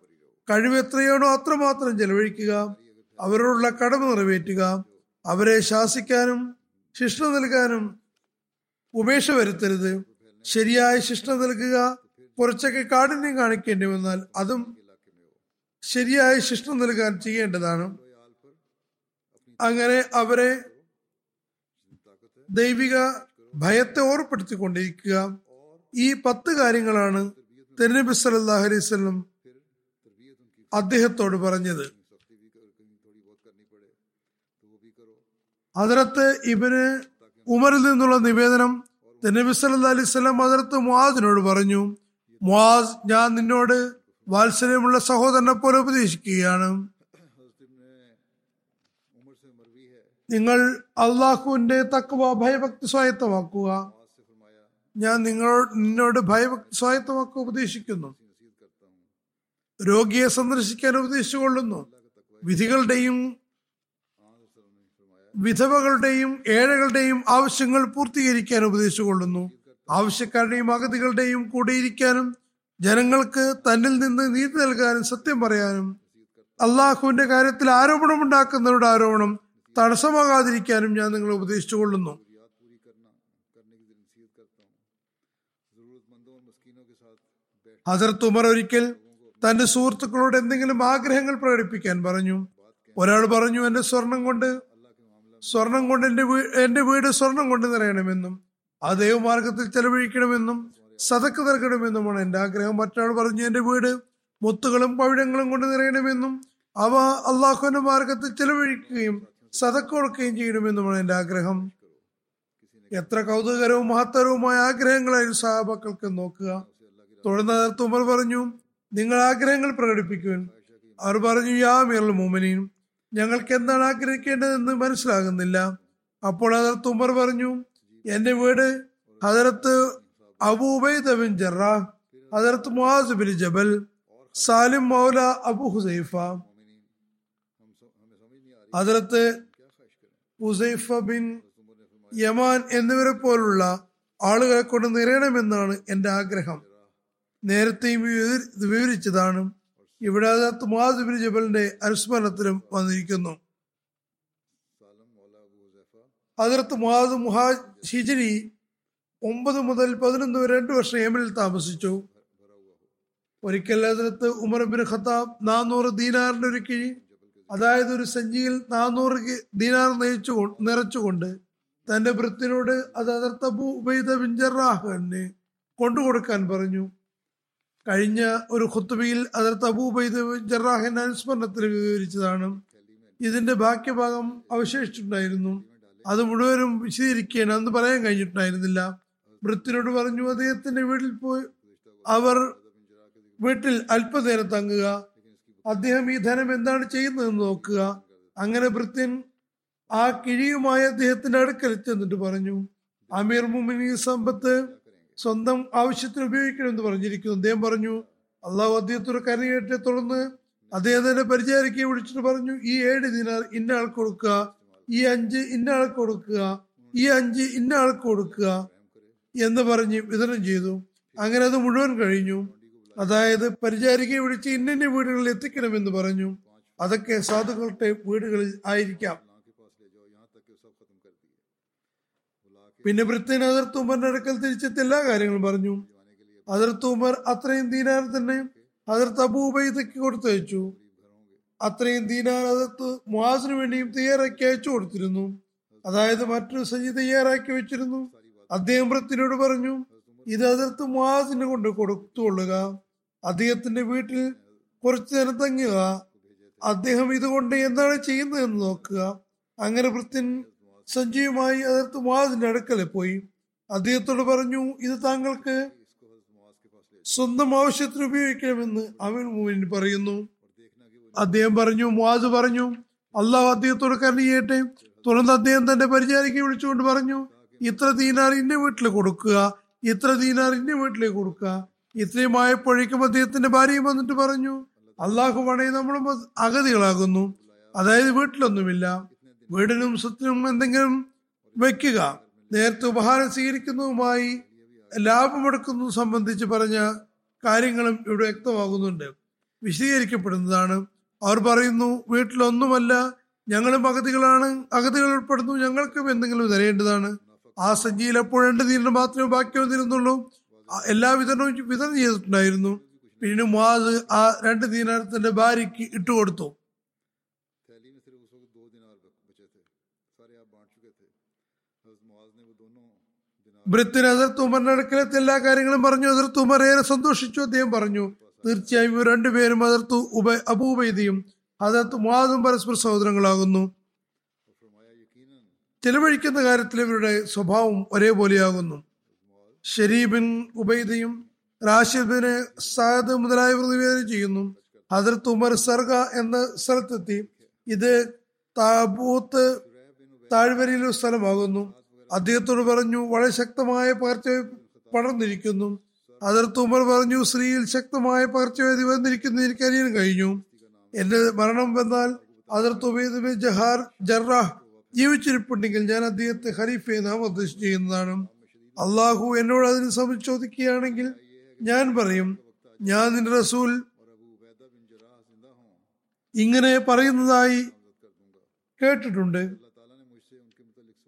കഴിവ് എത്രയാണോ അത്രമാത്രം ചെലവഴിക്കുക. അവരോടുള്ള കടമ നിറവേറ്റുക. അവരെ ശാസിക്കാനും ശിക്ഷ നൽകാനും ഉപേക്ഷ വരുത്തരുത്. ശരിയായ ശിക്ഷ നൽകുക. കുറച്ചൊക്കെ കാഠിന്യം കാണിക്കേണ്ടി വന്നാൽ അതും ശരിയായ ശിക്ഷ നൽകാൻ ചെയ്യേണ്ടതാണ്. അങ്ങനെ അവരെ ദൈവിക ഭയത്തെ ഓർപ്പെടുത്തിക്കൊണ്ടിരിക്കുക ഈ പത്ത് കാര്യങ്ങളാണ് തെരഞ്ഞെടുപ്പ് സല്ലാഹു അലൈഹി അദ്ദേഹത്തോട് പറഞ്ഞത്. ഹജറത്ത് ഇബന് ഉമറിൽ നിന്നുള്ള നിവേദനം നബി സല്ലാ അലൈഹി സ്വലം മുആദിനോട് പറഞ്ഞു. മുആസ് ഞാൻ നിന്നോട് വാത്സല്യമുള്ള സഹോദരനെ പോലെ ഉപദേശിക്കുകയാണ്. നിങ്ങൾ അള്ളാഹുവിന്റെ തക്കവ ഭയഭക്തി സ്വായത്തമാക്കുക. ഞാൻ നിങ്ങളോട് നിന്നോട് ഭയഭക്തി സ്വായത്തമാക്കുക ഉപദേശിക്കുന്നു. രോഗിയെ സന്ദർശിക്കാൻ ഉപദേശിച്ചുകൊള്ളുന്നു. വിധികളുടെയും വിധവകളുടെയും ഏഴകളുടെയും ആവശ്യങ്ങൾ പൂർത്തീകരിക്കാൻ ഉപദേശിച്ചുകൊള്ളുന്നു. ആവശ്യക്കാരുടെയും അഗതികളുടെയും കൂടിയിരിക്കാനും ജനങ്ങൾക്ക് തന്നിൽ നിന്ന് നീതി നൽകാനും സത്യം പറയാനും അള്ളാഹുവിന്റെ കാര്യത്തിൽ ആരോപണമുണ്ടാക്കുന്നവരുടെ ആരോപണം തടസ്സമാകാതിരിക്കാനും ഞാൻ നിങ്ങളെ ഉപദേശിച്ചുകൊള്ളുന്നു. ഹസരത്ത് ഉമർ ഒരിക്കൽ തന്റെ സുഹൃത്തുക്കളോട് എന്തെങ്കിലും ആഗ്രഹങ്ങൾ പ്രകടിപ്പിക്കാൻ പറഞ്ഞു. ഒരാൾ പറഞ്ഞു എന്റെ സ്വർണം കൊണ്ട് സ്വർണം കൊണ്ട് എന്റെ എന്റെ വീട് സ്വർണം കൊണ്ട് നിറയണമെന്നും ആ ദൈവമാർഗത്തിൽ ചെലവഴിക്കണമെന്നും സതക്ക് നൽകണമെന്നുമാണ് എന്റെ ആഗ്രഹം. മറ്റൊരാൾ പറഞ്ഞു എന്റെ വീട് മുത്തുകളും പവിഴങ്ങളും കൊണ്ട് നിറയണമെന്നും അവ അള്ളാഹുവിന്റെ മാർഗത്തിൽ ചെലവഴിക്കുകയും സതക്ക് കൊടുക്കുകയും ചെയ്യണമെന്നുമാണ് എന്റെ ആഗ്രഹം. എത്ര കൗതുകരവും മഹത്തരവുമായ ആഗ്രഹങ്ങളായിരുന്നു സഹാബാക്കൾക്ക് നോക്കുക. തുടർന്ന് ഉമർ പറഞ്ഞു നിങ്ങൾ ആഗ്രഹങ്ങൾ പ്രകടിപ്പിക്കുവാൻ. അവർ പറഞ്ഞു യാ മീറുൽ മോമിനിയും ഞങ്ങൾക്ക് എന്താണ് ആഗ്രഹിക്കേണ്ടതെന്ന് മനസ്സിലാകുന്നില്ല. അപ്പോൾ അതർ ഉമർ പറഞ്ഞു എന്റെ വീട് Hazrat Abu Ubaid bin Jarrah Hazrat Muadh bin Jabal Salim Maula Abu Hudhaifa. Hazrat Hudhaifa bin Yaman എന്നിവരെ പോലുള്ള ആളുകളെ കൊണ്ട് നിറയണമെന്നാണ് എന്റെ ആഗ്രഹം. നേരത്തെയും വിവരിച്ചതാണ് ഇവിടെ അതിനകത്ത് ബിൻ ജബലിന്റെ അനുസ്മരണത്തിലും വന്നിരിക്കുന്നു. അതിർത്ത് മുഹാദ് മുഹാ ഹിജരി ഒമ്പത് മുതൽ പതിനൊന്ന് വരെ രണ്ടു വർഷം യമനിൽ താമസിച്ചു. ഒരിക്കൽ അതിനകത്ത് ഉമർ ബിൻ ഖത്താബ് നാനൂറ് ദീനാറിന്റെ ഒരു കിഴി അതായത് ഒരു സഞ്ചിയിൽ നാനൂറ് ദീനാർ നയിച്ചു നിറച്ചുകൊണ്ട് തന്റെ വൃത്തിനോട് അത് അതിർത്ത് അബൂ ഉബൈദ ബിൻ ജറാഹിന് കൊണ്ടുകൊടുക്കാൻ പറഞ്ഞു. കഴിഞ്ഞ ഒരു ഖുത്തുബയിൽ അതിർത്ത് അബൂബൈദ് ജറാഹിന്റെ അനുസ്മരണത്തിൽ വിവരിച്ചതാണ്. ഇതിന്റെ ബാക്കി ഭാഗം അവശേഷിച്ചിട്ടുണ്ടായിരുന്നു. അത് മുഴുവനും വിശദീകരിക്കുകയാണ്. അന്ന് പറയാൻ കഴിഞ്ഞിട്ടുണ്ടായിരുന്നില്ല. വൃത്തിനോട് പറഞ്ഞു അദ്ദേഹത്തിന്റെ വീട്ടിൽ പോയി അവർ വീട്ടിൽ അല്പനേരം തങ്ങുക. അദ്ദേഹം ഈ ധനം എന്താണ് ചെയ്യുന്നതെന്ന് നോക്കുക. അങ്ങനെ വൃത്തിൻ ആ കിഴിയുമായി അദ്ദേഹത്തിന്റെ അടുക്കൽ ചെന്നിട്ട് പറഞ്ഞു അമീർ മുമിനി സമ്പത്ത് സ്വന്തം ആവശ്യത്തിന് ഉപയോഗിക്കണമെന്ന് പറഞ്ഞിരിക്കുന്നു. അദ്ദേഹം പറഞ്ഞു അള്ളാഹു അദ്ദേഹത്തോട് കരയേറ്റെ തുടർന്ന് അദ്ദേഹം തന്നെ പരിചാരിക്കെ വിളിച്ചിട്ട് പറഞ്ഞു ഈ ഏഴ് ദിനാർ ഇന്ന കൊടുക്കുക. ഈ അഞ്ച് ഇന്ന ആൾക്ക് കൊടുക്കുക ഈ അഞ്ച് ഇന്ന ആൾക്ക് കൊടുക്കുക എന്ന് പറഞ്ഞ് വിതരണം ചെയ്തു. അങ്ങനെ അത് മുഴുവൻ കഴിഞ്ഞു. അതായത് പരിചാരികയെ വിളിച്ച് ഇന്നെ വീടുകളിൽ എത്തിക്കണമെന്ന് പറഞ്ഞു. അതൊക്കെ സാധുക്കളുടെ വീടുകളിൽ ആയിരിക്കാം. പിന്നെ ഭൃത്യൻ അതിർത്തൂമറിന്റെ അടുക്കൽ തിരിച്ചെത്തി എല്ലാ കാര്യങ്ങളും പറഞ്ഞു. അതിർത്തൂമർ അത്രയും ദീനാർ തന്നെ അതിർത്ത് അബൂബൈദക്ക് കൊടുത്തയച്ചു. അത്രയും ദീനാർ അതിർത്ത് മുഹാസിന് വേണ്ടിയും തയ്യാറാക്കി അയച്ചു കൊടുത്തിരുന്നു. അതായത് മറ്റൊരു സജി തയ്യാറാക്കി വെച്ചിരുന്നു. അദ്ദേഹം വൃത്തിനോട് പറഞ്ഞു ഇത് അതിർത്ത് മുഹാസിന് കൊണ്ട് കൊടുത്തുകൊള്ളുക. അദ്ദേഹത്തിന്റെ വീട്ടിൽ കുറച്ചു നേരം തങ്ങുക. അദ്ദേഹം ഇതുകൊണ്ട് എന്താണ് ചെയ്യുന്നതെന്ന് നോക്കുക. അങ്ങനെ വൃത്തിൻ സഞ്ജയുമായി അതിർത്ത് മുഹാസിന്റെ അടുക്കലെ പോയി. അദ്ദേഹത്തോട് പറഞ്ഞു ഇത് താങ്കൾക്ക് സ്വന്തം ആവശ്യത്തിന് ഉപയോഗിക്കണമെന്ന് അവൻ മൂവിൻ പറയുന്നു. അദ്ദേഹം പറഞ്ഞു മുവാസ് പറഞ്ഞു അള്ളാഹു അദ്ദേഹത്തോട് കരുണ തുറന്ന് അദ്ദേഹം തന്റെ പരിചാരിക്ക് വിളിച്ചുകൊണ്ട് പറഞ്ഞു ഇത്ര ദീനാർ ഇന്റെ വീട്ടിൽ കൊടുക്കുക ഇത്ര ദീനാർ ഇന്റെ വീട്ടിലേക്ക് കൊടുക്കുക. ഇത്രയും ആയപ്പോഴേക്കും അദ്ദേഹത്തിന്റെ ഭാര്യയും വന്നിട്ട് പറഞ്ഞു അള്ളാഹു വേണേ നമ്മൾ അഗതികളാകുന്നു. അതായത് വീട്ടിലൊന്നുമില്ല. വീടിനും സ്വത്തിനും എന്തെങ്കിലും വെക്കുക നേരത്തെ ഉപഹാരം സ്വീകരിക്കുന്നതുമായി ലാഭമെടുക്കുന്നത് സംബന്ധിച്ച് പറഞ്ഞ കാര്യങ്ങളും ഇവിടെ വ്യക്തമാകുന്നുണ്ട്. വിശദീകരിക്കപ്പെടുന്നതാണ്. അവർ പറയുന്നു വീട്ടിലൊന്നുമല്ല ഞങ്ങളും അഗതികളാണ്. അഗതികൾ ഉൾപ്പെടുന്നു ഞങ്ങൾക്കും എന്തെങ്കിലും തരേണ്ടതാണ്. ആ സഞ്ചിയിൽ അപ്പോൾ രണ്ട് മാത്രമേ ബാക്കി വന്നിരുന്നുള്ളൂ. എല്ലാ വിതരണവും വിതരണം ചെയ്തിട്ടുണ്ടായിരുന്നു. പിന്നീട് മുവാസ് ആ രണ്ട് തീരത്തിന്റെ ഭാര്യക്ക് ഇട്ടു കൊടുത്തു. ബ്രിത്തിന് അതിർത്ത് ഉമറിന്റെ അടുക്കലത്തെ എല്ലാ കാര്യങ്ങളും പറഞ്ഞു. അതിർത്ത് ഉമർ ഏറെ സന്തോഷിച്ചു. അദ്ദേഹം പറഞ്ഞു തീർച്ചയായും ഇവർ രണ്ടുപേരും അതിർത്ത് ഉബ അബൂബൈദിയും അതിർത്ത് മുഹാദും പരസ്പര സഹോദരങ്ങളാകുന്നു. ചെലവഴിക്കുന്ന കാര്യത്തിൽ ഇവരുടെ സ്വഭാവം ഒരേപോലെയാകുന്നു. ഷെരീബിൻ ഉബൈദിയും റാഷിദ് സാദ് മുതലായവർ നിവേദനം ചെയ്യുന്നു. അതിർത്ത് ഉമർ സർഗ എന്ന സ്ഥലത്തെത്തി ഇത് താബൂത്ത് താഴ്വരയിലൊരു സ്ഥലമാകുന്നു. അദ്ദേഹത്തോട് പറഞ്ഞു വളരെ ശക്തമായ പകർച്ച പടർന്നിരിക്കുന്നു. അതിർത്ത് ഉമർ പറഞ്ഞു സ്ത്രീയിൽ ശക്തമായ പകർച്ചവ്യാധി വന്നിരിക്കുന്നു എനിക്ക് അറിയാൻ കഴിഞ്ഞു. എന്റെ മരണം വന്നാൽ അതിർത്ത് ജഹാർ ജീവിച്ചിരിപ്പുണ്ടെങ്കിൽ ഞാൻ അദ്ദേഹത്തെ ഖലീഫെ നാമനിർദ്ദേശം ചെയ്യുന്നതാണ്. അള്ളാഹു എന്നോട് അതിന് സംശോധിക്കുകയാണെങ്കിൽ ഞാൻ പറയും ഞാൻ നിന്റെ റസൂൽ. ഇങ്ങനെ പറയുന്നതായി കേട്ടിട്ടുണ്ട്.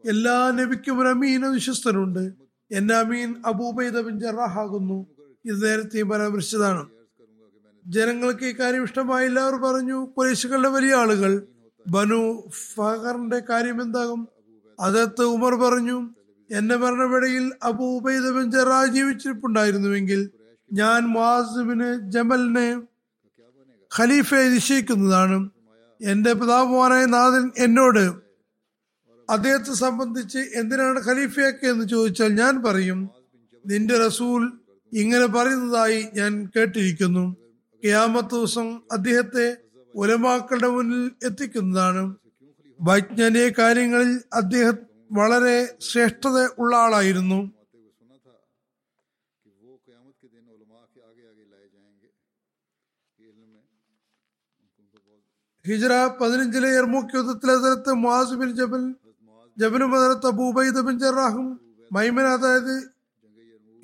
എല്ലാ നബിക്കും ഒരു അമീന വിശ്വസ്തനുണ്ട് എന്നാമീൻ അബൂബൈദ ബിൻ ജറാഹാകുന്നു. ഇത് നേരത്തെ പരാമർശിച്ചതാണ്. ജനങ്ങൾക്ക് ഇക്കാര്യം ഇഷ്ടമായില്ല അവർ പറഞ്ഞു. കുറേശുകളുടെ വലിയ ആളുകൾ. ബനു ഫഹറിന്റെ കാര്യം എന്താകും? അതത്ത് ഉമർ പറഞ്ഞു എന്റെ മരണവേളയിൽ അബു ബിൻ ജറാ ജീവിച്ചിരിപ്പുണ്ടായിരുന്നുവെങ്കിൽ ഞാൻ മുഹാസിബിന് ജമലിനെ ഖലീഫയെ നിശ്ചയിക്കുന്നതാണ്. എന്റെ പിതാവുമാനായ നാഥൻ എന്നോട് അദ്ദേഹത്തെ സംബന്ധിച്ച് എന്തിനാണ് ഖലീഫയൊക്കെ എന്ന് ചോദിച്ചാൽ ഞാൻ പറയും നിന്റെ റസൂൽ ഇങ്ങനെ പറയുന്നതായി ഞാൻ കേട്ടിരിക്കുന്നു. ക്യാമത്ത് ദിവസം അദ്ദേഹത്തെ ഉലമാക്കളുടെ മുന്നിൽ എത്തിക്കുന്നതാണ്. വൈജ്ഞാനിക കാര്യങ്ങളിൽ അദ്ദേഹം വളരെ ശ്രേഷ്ഠത ഉള്ള ആളായിരുന്നു. ഹിജറ പതിനഞ്ചിലെ എർമുഖ് യുദ്ധത്തിലെ തരത്ത് മുഹാസിബിൻ ജബൽ ജബിനു മദനത്ത് അബൂബൈദ് ബിൻ ജറാഹും മൈമൻ അതായത്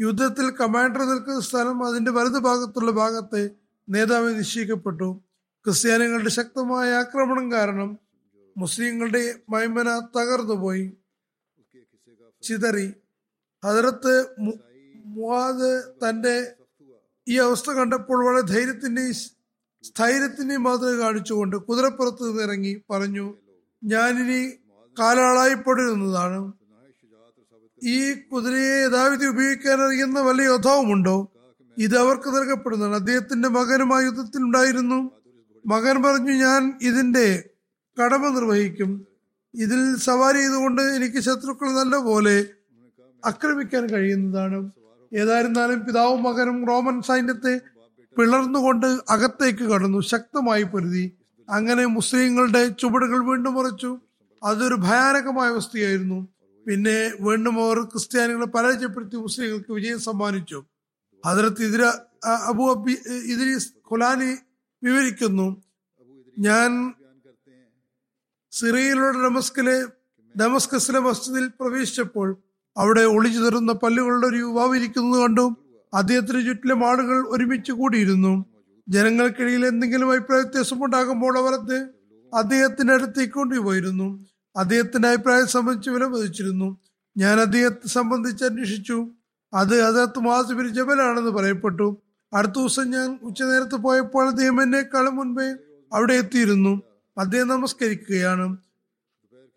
യുദ്ധത്തിൽ കമാൻഡർ നിൽക്കുന്ന സ്ഥലം അതിന്റെ വലതു ഭാഗത്തുള്ള ഭാഗത്തെ നേതാവ് നിശ്ചയിക്കപ്പെട്ടു. ക്രിസ്ത്യാനികളുടെ ശക്തമായ ആക്രമണം കാരണം മുസ്ലിങ്ങളുടെ മൈമന തകർന്നുപോയി. ചിതറി. ഹജറത്ത് മുവാദ് തന്റെ ഈ അവസ്ഥ കണ്ടപ്പോൾ വളരെ ധൈര്യത്തിന്റെയും സ്ഥൈര്യത്തിന്റെയും മാതൃക കാണിച്ചുകൊണ്ട് കുതിരപ്പുറത്ത് നിന്നിറങ്ങി പറഞ്ഞു ഞാനിനി കാലാളായിപ്പോടിരുന്നതാണ് ഈ കുതിരയെ യഥാവിധി ഉപയോഗിക്കാൻ അറിയുന്ന വല്ല യോദ്ധാവുമുണ്ടോ? ഇത് അവർക്ക് നൽകപ്പെടുന്നതാണ്. അദ്ദേഹത്തിന്റെ മകനുമായി യുദ്ധത്തിലുണ്ടായിരുന്നു മകൻ പറഞ്ഞു ഞാൻ ഇതിന്റെ കടമ നിർവഹിക്കും. ഇതിൽ സവാരി ചെയ്തുകൊണ്ട് എനിക്ക് ശത്രുക്കൾ നല്ല പോലെ ആക്രമിക്കാൻ കഴിയുന്നതാണ്. ഏതായിരുന്നാലും പിതാവും മകനും റോമൻ സൈന്യത്തെ പിളർന്നുകൊണ്ട് അകത്തേക്ക് കടന്നു. ശക്തമായി പൊരുതി. അങ്ങനെ മുസ്ലിങ്ങളുടെ ചുവടുകൾ വീണ്ടും മറച്ചു. അതൊരു ഭയാനകമായ അവസ്ഥയായിരുന്നു. പിന്നെ വീണ്ടും അവർ ക്രിസ്ത്യാനികളെ പരാജയപ്പെടുത്തി മുസ്ലിങ്ങൾക്ക് വിജയം സമ്മാനിച്ചു. അതിർത്ത് ഇതിര അബു അബി ഇതിരി ഖുലാനി വിവരിക്കുന്നു ഞാൻ സിറിയയിലുള്ള ഡമസ്കിലെ ഡമസ്കസിലെ മസ്ജിദിൽ പ്രവേശിച്ചപ്പോൾ അവിടെ ഒളിച്ചു തരുന്ന പല്ലുകളുടെ ഒരു യുവാവ് ഇരിക്കുന്നത് കണ്ടു. അദ്ദേഹത്തിന് ചുറ്റിലും ആളുകൾ ഒരുമിച്ച് കൂടിയിരുന്നു. ജനങ്ങൾക്കിടയിൽ എന്തെങ്കിലും അഭിപ്രായ വ്യത്യാസമുണ്ടാകുമ്പോൾ അവർ അദ്ദേഹം അദ്ദേഹത്തിന്റെ അടുത്തേക്ക് കൊണ്ടുപോയിരുന്നു. അദ്ദേഹത്തിന്റെ അഭിപ്രായം സംബന്ധിച്ച് വിലമതിച്ചിരുന്നു. ഞാൻ അദ്ദേഹത്തെ സംബന്ധിച്ച് അന്വേഷിച്ചു. അത് അദ്ദേഹത്ത് മാസിബിൻ ജബലാണെന്ന് പറയപ്പെട്ടു. അടുത്ത ദിവസം ഞാൻ ഉച്ചനേരത്ത് പോയപ്പോൾ അദ്ദേഹം എന്നെക്കാളും മുൻപേ അവിടെ എത്തിയിരുന്നു. അദ്ദേഹം നമസ്കരിക്കുകയാണ്.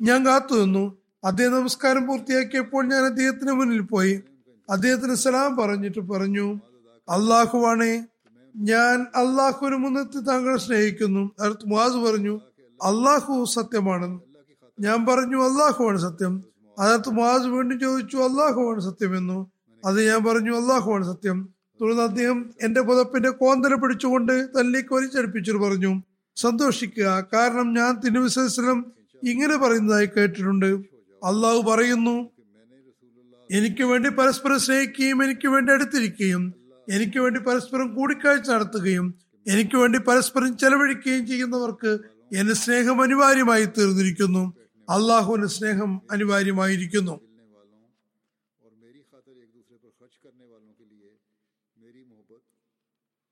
ഞാൻ കാത്തു നിന്നു. അദ്ദേഹം നമസ്കാരം പൂർത്തിയാക്കിയപ്പോൾ ഞാൻ അദ്ദേഹത്തിന് മുന്നിൽ പോയി. അദ്ദേഹത്തിന് സലാം പറഞ്ഞിട്ട് പറഞ്ഞു അള്ളാഹുവാണേ ഞാൻ അള്ളാഹുവിന് മുന്നെത്തി താങ്കൾ സ്നേഹിക്കുന്നു. മുഹാസ് പറഞ്ഞു അള്ളാഹു സത്യമാണ്. ഞാൻ പറഞ്ഞു അള്ളാഹുവാണ് സത്യം. അതിനകത്ത് മാസ് വീണ്ടും ചോദിച്ചു അള്ളാഹുവാണ് സത്യമെന്നു അത് ഞാൻ പറഞ്ഞു അള്ളാഹുവാണ് സത്യം. തുടർന്ന് അദ്ദേഹം എന്റെ പുതപ്പിന്റെ കോന്തല പിടിച്ചുകൊണ്ട് തന്നിലേക്ക് വലിച്ചടിപ്പിച്ചിട്ട് പറഞ്ഞു. സന്തോഷിക്കുക. കാരണം ഞാൻ തിരുവിശ്വലം ഇങ്ങനെ പറയുന്നതായി കേട്ടിട്ടുണ്ട്. അള്ളാഹു പറയുന്നു എനിക്ക് വേണ്ടി പരസ്പരം സ്നേഹിക്കുകയും എനിക്ക് വേണ്ടി അടുത്തിരിക്കുകയും എനിക്ക് വേണ്ടി പരസ്പരം കൂടിക്കാഴ്ച നടത്തുകയും എനിക്ക് വേണ്ടി പരസ്പരം ചെലവഴിക്കുകയും ചെയ്യുന്നവർക്ക് എന്റെ സ്നേഹം അനിവാര്യമായി തീർന്നിരിക്കുന്നു. അള്ളാഹുവിന്റെ സ്നേഹം അനിവാര്യമായിരിക്കുന്നു.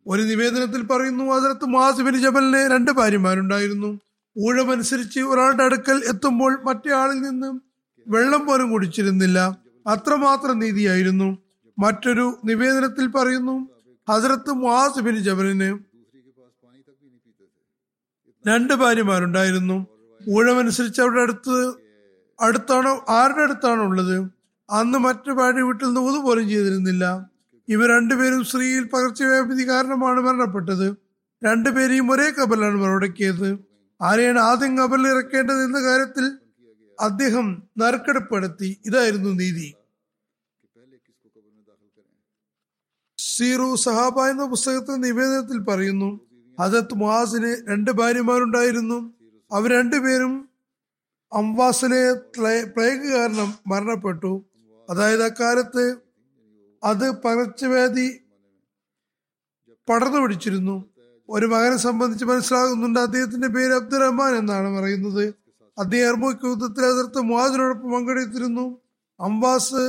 ഒരു നിവേദനത്തിൽ പറയുന്നു അതിനകത്ത് മാസിബിന് ജബലിന് രണ്ട് ഭാര്യമാരുണ്ടായിരുന്നു. ഊഴമനുസരിച്ച് ഒരാളുടെ അടുക്കൽ എത്തുമ്പോൾ മറ്റേ ആളിൽ നിന്ന് വെള്ളം പോലും കുടിച്ചിരുന്നില്ല. അത്രമാത്രം നീതിയായിരുന്നു. മറ്റൊരു നിവേദനത്തിൽ പറയുന്നു ഹസരത്ത് മുഹാസിബിന് ജബലിന് രണ്ട് ഭാര്യമാരുണ്ടായിരുന്നു. ഊഴമനുസരിച്ച് അവരുടെ അടുത്ത് അടുത്താണോ ആരുടെ അടുത്താണോ ഉള്ളത്? അന്ന് മറ്റു ഭാര്യ വീട്ടിൽ നിന്ന് ഒതുപോലും ചെയ്തിരുന്നില്ല. ഇവർ രണ്ടുപേരും സ്ത്രീയിൽ പകർച്ചവ്യാപതി കാരണമാണ് മരണപ്പെട്ടത്. രണ്ടുപേരെയും ഒരേ കബലാണ് മറുടക്കിയത്. ആരെയാണ് ആദ്യം കബൽ ഇറക്കേണ്ടത് എന്ന കാര്യത്തിൽ അദ്ദേഹം നറുക്കെടുപ്പെടുത്തി ഇതായിരുന്നു നീതി. സീറു സഹാബ എന്ന പുസ്തകത്തിന്റെ നിവേദനത്തിൽ പറയുന്നു ഹജത് മുഹാസിന് രണ്ട് ഭാര്യമാരുണ്ടായിരുന്നു. അവർ രണ്ടുപേരും അംവാസിലെ പ്ലേഗ് കാരണം മരണപ്പെട്ടു. അതായത് അക്കാലത്ത് അത് പകർച്ചവ്യാധി പടർന്നു പിടിച്ചിരുന്നു. ഒരു മകനെ സംബന്ധിച്ച് മനസ്സിലാകുന്നുണ്ട് അദ്ദേഹത്തിന്റെ പേര് അബ്ദുറഹ്മാൻ എന്നാണ് പറയുന്നത്. അദ്ദേഹം അർമൂക്ക് യുദ്ധത്തിൽ അതിർത്ത് മുഹാദിനോടൊപ്പം പങ്കെടുത്തിരുന്നു. അംബാസ്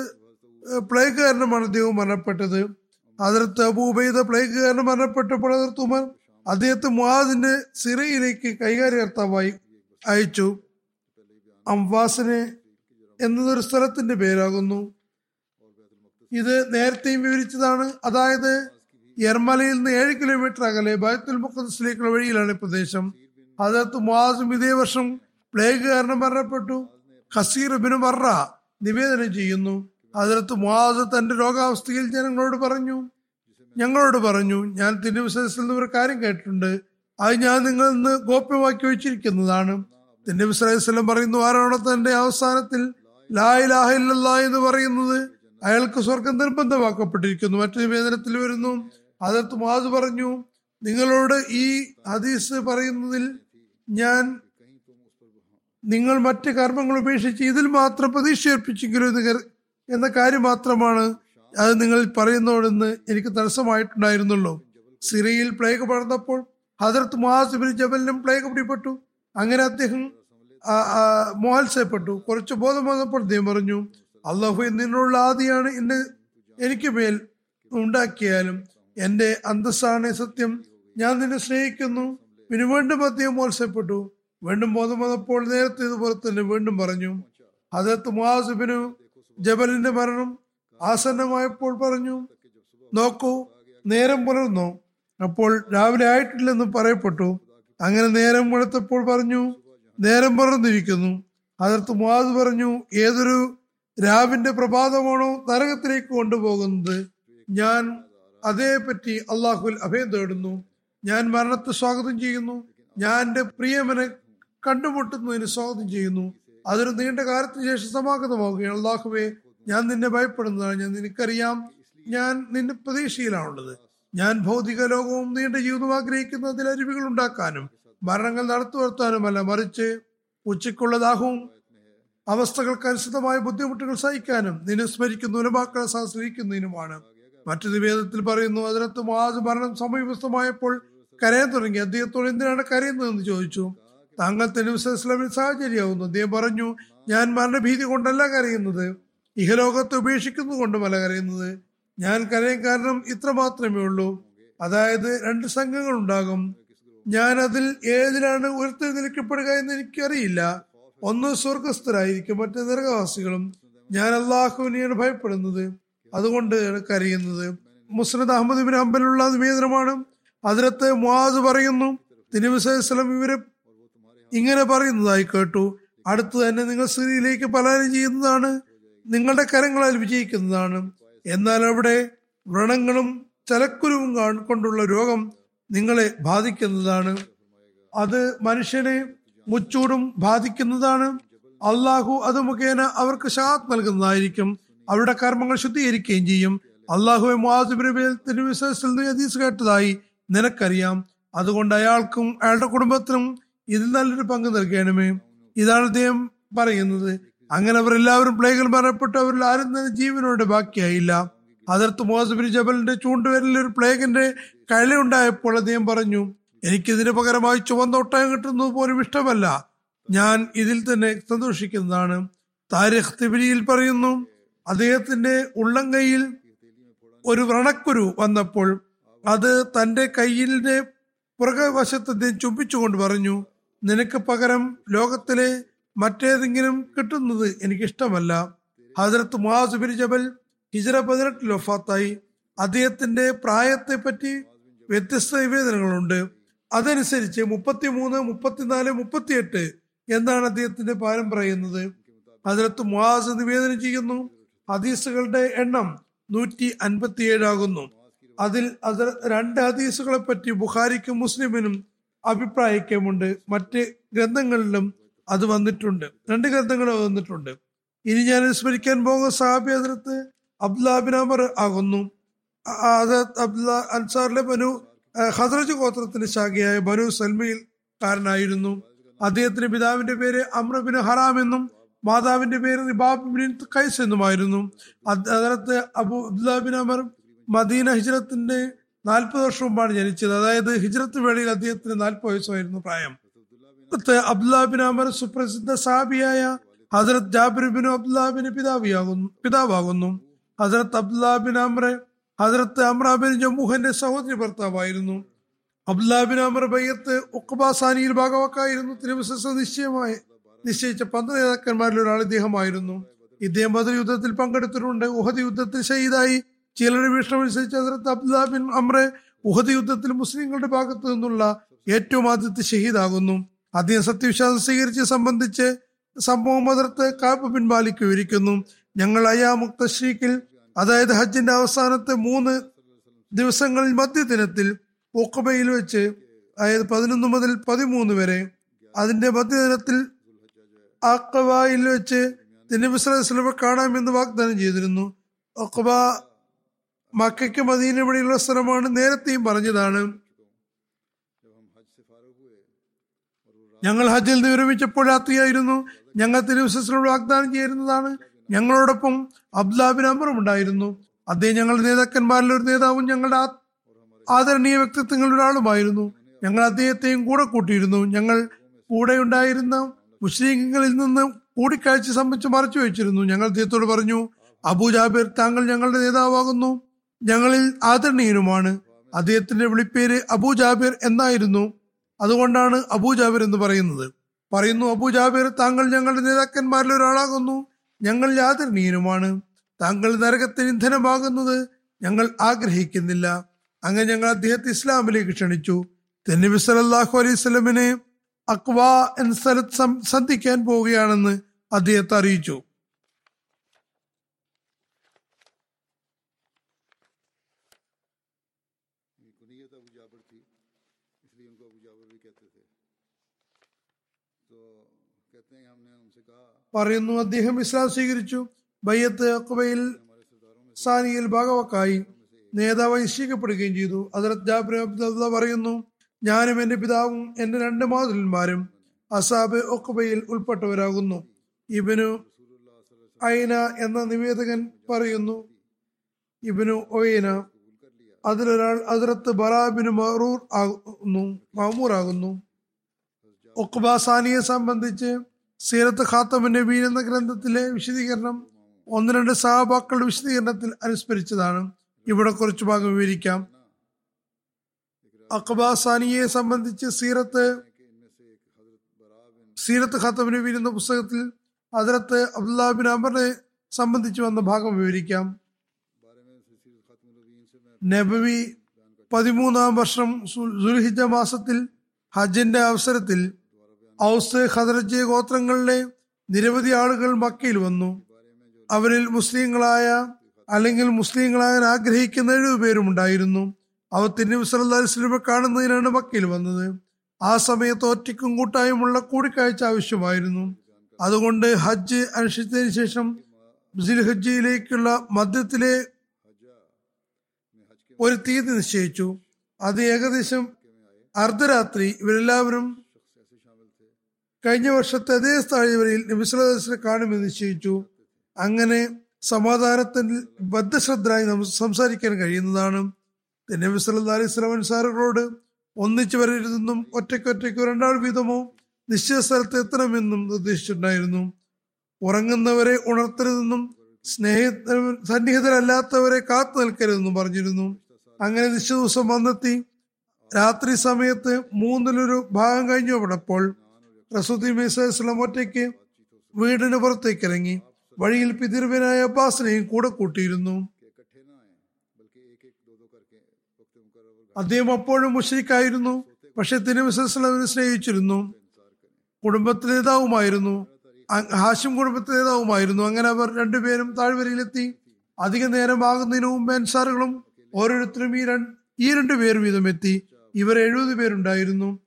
പ്ലേഗ് കാരണമാണ് അദ്ദേഹം മരണപ്പെട്ടത്. അതിർത്ത് അബൂബൈദ പ്ലേഗ് കാരണം മരണപ്പെട്ടപ്പോൾ അതിർത്ത് ഉമർ അദ്ദേഹത്തെ മുഹാദിന്റെ സിറയിലേക്ക് കൈകാര്യകർത്താവായി അയച്ചു. അംവാസിനെ എന്നതൊരു സ്ഥലത്തിന്റെ പേരാകുന്നു. ഇത് നേരത്തെയും വിവരിച്ചതാണ്. അതായത് യർമലയിൽ നിന്ന് ഏഴ് കിലോമീറ്റർ അകലെ ബൈത്തുൽ മുഖദ്സിലേക്കുള്ള വഴിയിലാണ് പ്രദേശം. അതിനകത്ത് മുഹാസും ഇതേ വർഷം പ്ലേഗ് കാരണം മരണപ്പെട്ടു. ഖസീർ ബിനു മറ നിവേദനം ചെയ്യുന്നു. അതിനകത്ത് മുഹാസ് തന്റെ രോഗാവസ്ഥയിൽ ജനങ്ങളോട് പറഞ്ഞു. ഞങ്ങളോട് പറഞ്ഞു ഞാൻ തിരുവിശ്വസിൽ നിന്ന് ഒരു കാര്യം കേട്ടിട്ടുണ്ട്. അത് ഞാൻ നിങ്ങൾ ഇന്ന് ഗോപ്യമാക്കി വെച്ചിരിക്കുന്നതാണ്. തിന്നവിസ്രസ്ലം പറയുന്നു ആരോണത്തിന്റെ തന്റെ അവസാനത്തിൽ ലായ് ഇലാഹ ഇല്ലല്ലാ എന്ന് പറയുന്നത്? അയാൾക്ക് സ്വർഗം നിർബന്ധമാക്കപ്പെട്ടിരിക്കുന്നു. മറ്റൊരു വേദനത്തിൽ വരുന്നു. അതത് മാത് പറഞ്ഞു നിങ്ങളോട് ഈ ഹദീസ് പറയുന്നതിൽ ഞാൻ നിങ്ങൾ മറ്റ് കർമ്മങ്ങൾ ഉപേക്ഷിച്ച് ഇതിൽ മാത്രം പ്രതീക്ഷ ഏർപ്പിച്ചെങ്കിലും എന്ന കാര്യം മാത്രമാണ്. അത് നിങ്ങൾ പറയുന്നോടെന്ന് എനിക്ക് തടസ്സമായിട്ടുണ്ടായിരുന്നുള്ളൂ സിറിയയിൽ പ്ലേഗ് പടർന്നപ്പോൾ ഹജറത്ത് മുഹാസിബിൻ ജബലിനും പ്ലേഗ് പിടിപ്പെട്ടു അങ്ങനെ അദ്ദേഹം മോഹത്സയപ്പെട്ടു കുറച്ച് ബോധം വന്നപ്പോൾ അദ്ദേഹം പറഞ്ഞു അള്ളാഹു നിന്നുള്ള ആദിയാണ് എന്നെ എനിക്ക് മേൽ ഉണ്ടാക്കിയാലും എന്റെ അന്തസ്സാണ് സത്യം. ഞാൻ നിന്നെ സ്നേഹിക്കുന്നു. പിന്നെ വീണ്ടും അദ്ദേഹം മോത്സയപ്പെട്ടു വീണ്ടും ബോധം വന്നപ്പോൾ നേരത്തെ ഇതുപോലെ തന്നെ വീണ്ടും പറഞ്ഞു ഹജറത്ത് മുഹാസിബിനു ജബലിന്റെ മരണം ആസന്നമായപ്പോൾ പറഞ്ഞു നോക്കൂ നേരം പുലർന്നു. അപ്പോൾ രാവിലെ ആയിട്ടില്ലെന്ന് പറയപ്പെട്ടു. അങ്ങനെ നേരം പുലർത്തപ്പോൾ പറഞ്ഞു നേരം പുലർന്നിരിക്കുന്നു. അതിർത്ത് മുഹാദ് പറഞ്ഞു ഏതൊരു രാവിന്റെ പ്രഭാതമാണോ നരകത്തിലേക്ക് കൊണ്ടുപോകുന്നത്. ഞാൻ അതേപറ്റി അള്ളാഹുൽ അഭയം തേടുന്നു. ഞാൻ മരണത്തെ സ്വാഗതം ചെയ്യുന്നു. ഞാൻ എന്റെ പ്രിയമനെ കണ്ടുമുട്ടുന്നതിന് സ്വാഗതം ചെയ്യുന്നു. അതൊരു നീണ്ട കാലത്തിന് ശേഷം സമാഗതമാവുകയാണ്. അള്ളാഹുവെ ഞാൻ നിന്നെ ഭയപ്പെടുന്നതാണ്. ഞാൻ നിനക്കറിയാം. ഞാൻ നിന്റെ പ്രതീക്ഷയിലാണുള്ളത്. ഞാൻ ഭൗതിക ലോകവും നീണ്ട ജീവിതവും ആഗ്രഹിക്കുന്ന അരുവികൾ ഉണ്ടാക്കാനും മരണങ്ങൾ നടത്തു വരുത്താനുമല്ല മറിച്ച് ഉച്ചയ്ക്കുള്ള ദാഹവും അവസ്ഥകൾക്ക് അനുസൃതമായ ബുദ്ധിമുട്ടുകൾ സഹിക്കാനും നിന്നെ സ്മരിക്കുന്ന ഉലമാക്കളെ സഹസ്രിക്കുന്നതിനുമാണ് മറ്റു നിവേദനത്തിൽ പറയുന്നു അതിനകത്ത് മാത് മരണം സമീപസ്ഥമായപ്പോൾ കരയാൻ തുടങ്ങി. അദ്ദേഹത്തോട് എന്തിനാണ് കരയുന്നതെന്ന് ചോദിച്ചു. താങ്കൾ തെനുസലാമിൽ സാഹചര്യമാവുന്നു. അദ്ദേഹം പറഞ്ഞു ഞാൻ മരണഭീതി കൊണ്ടല്ല കരയുന്നത്. ഇഹലോകത്തെ ഉപേക്ഷിക്കുന്നു മല കരയുന്നത്. ഞാൻ കരയും കാരണം ഇത്ര മാത്രമേ ഉള്ളൂ. അതായത് രണ്ട് സംഘങ്ങൾ ഉണ്ടാകും ഞാൻ അതിൽ ഏതിലാണ് ഉയർത്തെഴുന്നേൽക്കപ്പെടുക എന്ന് എനിക്കറിയില്ല. ഒന്ന് സ്വർഗസ്ഥരായിരിക്കും മറ്റേ നരകവാസികളും. ഞാൻ അള്ളാഹുവിനെയാണ് ഭയപ്പെടുന്നത്. അതുകൊണ്ട് കരയുന്നത്. മുസ്നദ് അഹമ്മദ് ബിൻ അമ്പലുള്ള നിവേദനമാണ്. അതിലത്തെ മുആദ് പറയുന്നു തിരുവിസലം ഇവരെ ഇങ്ങനെ പറയുന്നതായി കേട്ടു. അടുത്ത് തന്നെ നിങ്ങൾ സ്ത്രീയിലേക്ക് പലായനം ചെയ്യുന്നതാണ്. നിങ്ങളുടെ കരങ്ങളാൽ വിജയിക്കുന്നതാണ്. എന്നാൽ അവിടെ വ്രണങ്ങളും ചലക്കുരുവും കൊണ്ടുള്ള രോഗം നിങ്ങളെ ബാധിക്കുന്നതാണ്. അത് മനുഷ്യനെ മുച്ചൂടും ബാധിക്കുന്നതാണ്. അള്ളാഹു അത് മുഖേന അവർക്ക് ഷാത്ത് നൽകുന്നതായിരിക്കും. അവരുടെ കർമ്മങ്ങൾ ശുദ്ധീകരിക്കുകയും ചെയ്യും. അള്ളാഹുവെ നിന്ന് ഹദീസ് കേട്ടതായി നിനക്കറിയാം. അതുകൊണ്ട് അയാൾക്കും അയാളുടെ കുടുംബത്തിനും ഇതിൽ നല്ലൊരു പങ്ക് നൽകണമേ. ഇതാണ് അദ്ദേഹം പറയുന്നത്. അങ്ങനെ അവർ എല്ലാവരും പ്ലേഗിൽ മരണപ്പെട്ടു. അവരിൽ ആരും തന്നെ ജീവനോടെ ബാക്കിയായില്ല. അതിർത്ത് മോസബിൻ ജബലിന്റെ ചൂണ്ടുവരലിൽ ഒരു പ്ലേഗിന്റെ കഴലുണ്ടായപ്പോൾ അദ്ദേഹം പറഞ്ഞു എനിക്കിതിന് പകരമായി ചുവന്ന ഒട്ടകം കിട്ടുന്നത് പോലും ഇഷ്ടമല്ല. ഞാൻ ഇതിൽ തന്നെ സന്തോഷിക്കുന്നതാണ്. താരിഖ് തിബിരിയിൽ പറയുന്നു അദ്ദേഹത്തിന്റെ ഉള്ളംകൈയിൽ ഒരു വ്രണക്കുരു വന്നപ്പോൾ അത് തന്റെ കയ്യിലെ പുറകവശത്ത് അദ്ദേഹം ചുംബിച്ചുകൊണ്ട് പറഞ്ഞു നിനക്ക് പകരം ലോകത്തിലെ മറ്റേതെങ്കിലും കിട്ടുന്നത് എനിക്കിഷ്ടമല്ല. ഹജറത്ത് മുഹാസുബിൻ ജബൽ ഹിജറ പതിനെട്ടിൽ ഒഫാത്തായി അദ്ദേഹത്തിന്റെ പ്രായത്തെ പറ്റി വ്യത്യസ്ത നിവേദനങ്ങളുണ്ട് അതനുസരിച്ച് മുപ്പത്തിമൂന്ന് മുപ്പത്തിനാല് മുപ്പത്തിയെട്ട് എന്നാണ് അദ്ദേഹത്തിന്റെ പാരം പറയുന്നത്. ഹജറത്ത് മുഹാസ് നിവേദനം ചെയ്യുന്നു. ഹദീസുകളുടെ എണ്ണം നൂറ്റി അൻപത്തിയേഴാകുന്നു അതിൽ അത് രണ്ട് ഹദീസുകളെ പറ്റി ബുഖാരിക്കും മുസ്ലിമിനും അഭിപ്രായിക്കമുണ്ട്. മറ്റ് ഗ്രന്ഥങ്ങളിലും അത് വന്നിട്ടുണ്ട്. രണ്ട് ഗ്രന്ഥങ്ങളും വന്നിട്ടുണ്ട്. ഇനി ഞാൻ സ്മരിക്കാൻ പോകുന്ന സാബി ഹജറത്ത് അബ്ദുലാബിനാമർ ആകുന്നു. ഹജറത്ത് അബ്ദുല്ല അൻസാറിലെ ബനു ഹദ്രജ് ഗോത്രത്തിന്റെ ശാഖയായ ബനു സൽമയിൽ കാരനായിരുന്നു. അദ്ദേഹത്തിന്റെ പിതാവിന്റെ പേര് അമ്രബിൻ ഹറാം എന്നും മാതാവിന്റെ പേര് റിബാബ് ബിൻ ഖൈസ് എന്നുമായിരുന്നു. അതിനകത്ത് Abu Abdullah bin Amr Medina ഹിജ്രത്തിന്റെ നാൽപ്പത് വർഷം മുമ്പാണ് ജനിച്ചത്. അതായത് ഹിജ്രത്ത് വേളയിൽ അദ്ദേഹത്തിന് നാൽപ്പത് വയസ്സായിരുന്നു പ്രായം. അബ്ദുല്ലാബിൻ അമർ സുപ്രസിദ്ധ സാബിയായ ഹസരത് ജാബിർ അബ്ദുലാബിന് പിതാവിയാകുന്നു പിതാവാകുന്നു. ഹസരത്ത് അബ്ദുലാബിൻ അമ്രെ ഹസരത്ത് അമ്രാബിൻ ജമ്മുഹന്റെ സഹോദരി ഭർത്താവായിരുന്നു. അബ്ദുലാബിൻ അമർ ബയ്യത്ത് ഉക്കബാസാനിയിൽ ഭാഗവാക്കായിരുന്നു. തിരുവസ നിശ്ചയമായി നിശ്ചയിച്ച പന്ത് നേതാക്കന്മാരിൽ ഒരാൾ ഇദ്ദേഹമായിരുന്നു. ഇദ്ദേഹം ബദർ യുദ്ധത്തിൽ പങ്കെടുത്തിട്ടുണ്ട്. ഉഹദ് യുദ്ധത്തിൽ ഷഹീദായി ചിലരുടെ വീക്ഷണം അനുസരിച്ച് ഹസരത്ത് അബ്ദുലാബിൻ അമ്രെ ഉഹദ് യുദ്ധത്തിൽ മുസ്ലിങ്ങളുടെ ഭാഗത്തു നിന്നുള്ള ഏറ്റവും ആദ്യത്തെ ഷഹീദാകുന്നു അദ്ദേഹം സത്യവിശ്വാസം സ്വീകരിച്ച് സംബന്ധിച്ച് സംഭവം അതിർത്ത് കാപ്പ് മാലിക് ഞങ്ങൾ അയാ മുക്തശ്രീക്കിൽ അതായത് ഹജ്ജിന്റെ അവസാനത്തെ മൂന്ന് ദിവസങ്ങളിൽ മധ്യദിനത്തിൽ ഒക്കബയിൽ വെച്ച് അതായത് പതിനൊന്ന് മുതൽ പതിമൂന്ന് വരെ അതിന്റെ മധ്യദിനത്തിൽ അക്കബയിൽ വെച്ച് തിരുനബിസ്ലമെ കാണാമെന്ന് വാഗ്ദാനം ചെയ്തിരുന്നു. ഒക്കബ മക്കയ്ക്ക് മദീനവിടെയുള്ള സ്ഥലമാണ് നേരത്തെയും പറഞ്ഞതാണ്. ഞങ്ങൾ ഹജ്ജിൽ നിന്ന് വിരമിച്ചപ്പോൾ രാത്രിയായിരുന്നു. ഞങ്ങൾ തിരുവിശ്വസിനോട് വാഗ്ദാനം ചെയ്യുന്നതാണ് ഞങ്ങളോടൊപ്പം അബ്ദുലാബിൻ അമറും ഉണ്ടായിരുന്നു. അദ്ദേഹം ഞങ്ങളുടെ നേതാക്കന്മാരിൽ ഒരു നേതാവും ഞങ്ങളുടെ ആദരണീയ വ്യക്തിത്വങ്ങളിൽ ഒരാളുമായിരുന്നു. ഞങ്ങൾ അദ്ദേഹത്തെയും കൂടെ കൂട്ടിയിരുന്നു. ഞങ്ങൾ കൂടെ ഉണ്ടായിരുന്ന മുസ്ലിങ്ങളിൽ നിന്ന് കൂടിക്കാഴ്ച സംബന്ധിച്ച് മറച്ചു വെച്ചിരുന്നു. ഞങ്ങൾ അദ്ദേഹത്തോട് പറഞ്ഞു അബൂ ജാബിർ താങ്കൾ ഞങ്ങളുടെ നേതാവാകുന്നു. ഞങ്ങളിൽ ആദരണീയനുമാണ്. അദ്ദേഹത്തിന്റെ വിളിപ്പേര് അബൂ ജാബിർ എന്നായിരുന്നു. അതുകൊണ്ടാണ് അബൂ ജാബിർ എന്ന് പറയുന്നത്. പറയുന്നു അബൂ ജാബിർ താങ്കൾ ഞങ്ങളുടെ നേതാക്കന്മാരിൽ ഒരാളാകുന്നു. ഞങ്ങൾ യാതൃനീയനുമാണ് താങ്കൾ നരകത്തിന് ഇന്ധനമാകുന്നത് ഞങ്ങൾ ആഗ്രഹിക്കുന്നില്ല. അങ്ങനെ ഞങ്ങൾ അദ്ദേഹത്തെ ഇസ്ലാമിലേക്ക് ക്ഷണിച്ചു. തെന്നബി സലാഹു അലൈഹി അക്വ എന്ന സ്ഥലത്ത് സന്ധിക്കാൻ പോവുകയാണെന്ന് അദ്ദേഹത്തെ അറിയിച്ചു. പറയുന്നു. അദ്ദേഹം ഇസ്ലാം സ്വീകരിച്ചു. ബയ്യത്ത് അക്ബയിൽ സാനിയിൽ ഭാഗവക്കായി നേതാവായി നിശ്ചയിക്കപ്പെടുകയും ചെയ്തു. അതിലത്ത് ജാബിർ അബ്ദുള്ള പറയുന്നു ഞാനും എന്റെ പിതാവും എന്റെ രണ്ട് മാതൃന്മാരും അസാബ് ഒക്കുബയിൽ ഉൾപ്പെട്ടവരാകുന്നു. ഇബനു ഐന എന്ന നിവേദകൻ പറയുന്നു ഇബനു ഒയ്ന അതിലൊരാൾ അതിർത്ത് ബറാബിന് മറൂർ ആകുന്നു മാമൂർ ആകുന്നു. ഒക്കുബ സാനിയെ സംബന്ധിച്ച് സീരത്ത് ഖാത്തമ നബീൻ എന്ന ഗ്രന്ഥത്തിലെ വിശദീകരണം ഒന്ന് രണ്ട് സഹബാക്കളുടെ വിശദീകരണത്തിൽ അനുസ്മരിച്ചതാണ്. ഇവിടെ കുറച്ച് ഭാഗം വിവരിക്കാം. അക്ബാ സാനിയെ സംബന്ധിച്ച് സീറത്ത് സീറത്ത് ഖാത്തമ നബീൻ എന്ന പുസ്തകത്തിൽ അതിലത്ത് അബ്ദുല്ലാ ബിൻ അമറിനെ സംബന്ധിച്ച് വന്ന ഭാഗം വിവരിക്കാം. നബവി പതിമൂന്നാം വർഷം മാസത്തിൽ ഹജ്ജിന്റെ അവസരത്തിൽ ഔസ് ഖദറജ് ഗോത്രങ്ങളിലെ നിരവധി ആളുകൾ മക്കയിൽ വന്നു. അവരിൽ മുസ്ലിങ്ങളായ അല്ലെങ്കിൽ മുസ്ലിങ്ങളാകാൻ ആഗ്രഹിക്കുന്ന ഏഴുപേരും ഉണ്ടായിരുന്നു. അവർ തിരുനബി അലൈഹി വസല്ലമയെ കാണുന്നതിനാണ് മക്കയിൽ വന്നത്. ആ സമയത്ത് ഒറ്റയ്ക്കും കൂട്ടായുമുള്ള കൂടിക്കാഴ്ച ആവശ്യമായിരുന്നു. അതുകൊണ്ട് ഹജ്ജ് അനുഷ്ഠിച്ചതിന് ശേഷം ഹജ്ജിയിലേക്കുള്ള മദ്യത്തിലെ ഒരു തീയതി നിശ്ചയിച്ചു. അത് ഏകദേശം അർദ്ധരാത്രി ഇവരെല്ലാവരും കഴിഞ്ഞ വർഷത്തെ അതേ താഴ്വരയിൽ നബിസ്വലസിനെ കാണുമെന്ന് നിശ്ചയിച്ചു. അങ്ങനെ സമാധാനത്തിൽ ബദ്ധശ്രദ്ധരായി സംസാരിക്കാൻ കഴിയുന്നതാണ്. നബി വസല്ലം അൻസാറുകളോട് ഒന്നിച്ചു വരരുതെന്നും ഒറ്റയ്ക്കൊറ്റയ്ക്കോ രണ്ടാൾ വീതമോ നിശ്ചിത സ്ഥലത്ത് എത്തണമെന്നും നിർദ്ദേശിച്ചിട്ടുണ്ടായിരുന്നു. ഉറങ്ങുന്നവരെ ഉണർത്തരുതെന്നും സ്നേഹ സന്നിഹിതരല്ലാത്തവരെ കാത്തു നിൽക്കരുതെന്നും പറഞ്ഞിരുന്നു. അങ്ങനെ നിശ്ചിത ദിവസം വന്നെത്തി. രാത്രി സമയത്ത് മൂന്നിലൊരു ഭാഗം കഴിഞ്ഞു കഴിഞ്ഞപ്പോൾ റസൂദി മിസ്ലാം ഒറ്റയ്ക്ക് വീടിന് പുറത്തേക്ക് ഇറങ്ങി വഴിയിൽ പിതിർവനായ അബ്ബാസിനെയും കൂടെ കൂട്ടിയിരുന്നു. അദ്ദേഹം അപ്പോഴും മുഷരിക്കായിരുന്നു പക്ഷെ തിരുമിസ്ലാമിനെ സ്നേഹിച്ചിരുന്നു. കുടുംബത്തിൽ നേതാവുമായിരുന്നു. ഹാഷിം കുടുംബത്തിലെ നേതാവുമായിരുന്നു. അങ്ങനെ അവർ രണ്ടുപേരും താഴ്വരയിലെത്തി. അധിക നേരം ആകുന്നതിന് മുമ്പ് അൻസാറുകളും ഓരോരുത്തരും ഈ രണ്ട് ഈ രണ്ടു പേർ വീതം എത്തി. ഇവർ എഴുപത് പേരുണ്ടായിരുന്നു.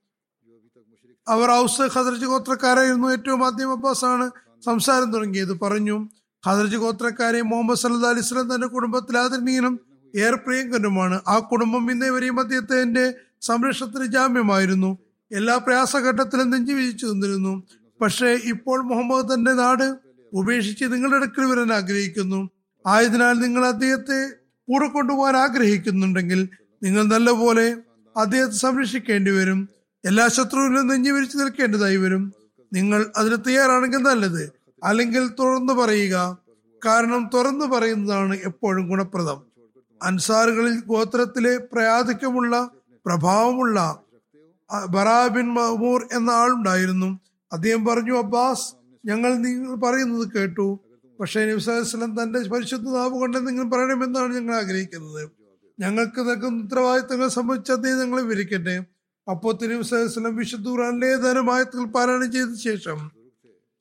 അവർ ഔസ് ഖദർജ് ഗോത്രക്കാരായിരുന്നു ഏറ്റവും ആദ്യം അബ്ബാസാണ് സംസാരം തുടങ്ങിയത്. പറഞ്ഞു ഖദർജ് ഗോത്രക്കാരെ മുഹമ്മദ് സല്ലാ അലിസ്ലാം തന്റെ കുടുംബത്തിൽ ആദരണീയനും ഏറെ പ്രിയങ്കരനുമാണ് ആ കുടുംബം ഇന്നേ വരെയും അദ്ദേഹത്തിന്റെ സംരക്ഷണത്തിന് ജാമ്യമായിരുന്നു. എല്ലാ പ്രയാസഘട്ടത്തിലും നെഞ്ചു വിജിച്ചു നിന്നിരുന്നു. പക്ഷേ ഇപ്പോൾ മുഹമ്മദ് തന്റെ നാട് ഉപേക്ഷിച്ച് നിങ്ങളുടെ അടുക്കൽ വരാൻ ആഗ്രഹിക്കുന്നു. ആയതിനാൽ നിങ്ങൾ അദ്ദേഹത്തെ കൂടെ കൊണ്ടുപോകാൻ ആഗ്രഹിക്കുന്നുണ്ടെങ്കിൽ നിങ്ങൾ നല്ലപോലെ അദ്ദേഹത്തെ സംരക്ഷിക്കേണ്ടി വരും. എല്ലാ ശത്രുവിനും നെഞ്ഞു വിരിച്ചു നിൽക്കേണ്ടതായി വരും. നിങ്ങൾ അതിന് തയ്യാറാണെങ്കിൽ നല്ലത്. അല്ലെങ്കിൽ തുറന്നു പറയുക. കാരണം തുറന്നു പറയുന്നതാണ് എപ്പോഴും ഗുണപ്രദം. അൻസാറുകളിൽ ഗോത്രത്തിലെ പ്രയാധിക്യമുള്ള പ്രഭാവമുള്ള ബറാബിൻ മഹമൂർ എന്ന ആളുണ്ടായിരുന്നു. അദ്ദേഹം പറഞ്ഞു അബ്ബാസ് ഞങ്ങൾ നിങ്ങൾ പറയുന്നത് കേട്ടു. പക്ഷേ നബ്സാസ്ലം തന്റെ പരിശുദ്ധ നാവ് കൊണ്ട് നിങ്ങൾ പറയണമെന്നാണ് ഞങ്ങൾ ആഗ്രഹിക്കുന്നത്. ഞങ്ങൾക്ക് നൽകുന്ന ഉത്തരവാദിത്തങ്ങളെ സംബന്ധിച്ച് അദ്ദേഹം ഞങ്ങളെ വിവരിക്കട്ടെ. അപ്പോൾ തിരുവസ്ലം വിശുദ്ധൂറാന്റെ ധനമായത്തിൽ പാരായണം ചെയ്ത ശേഷം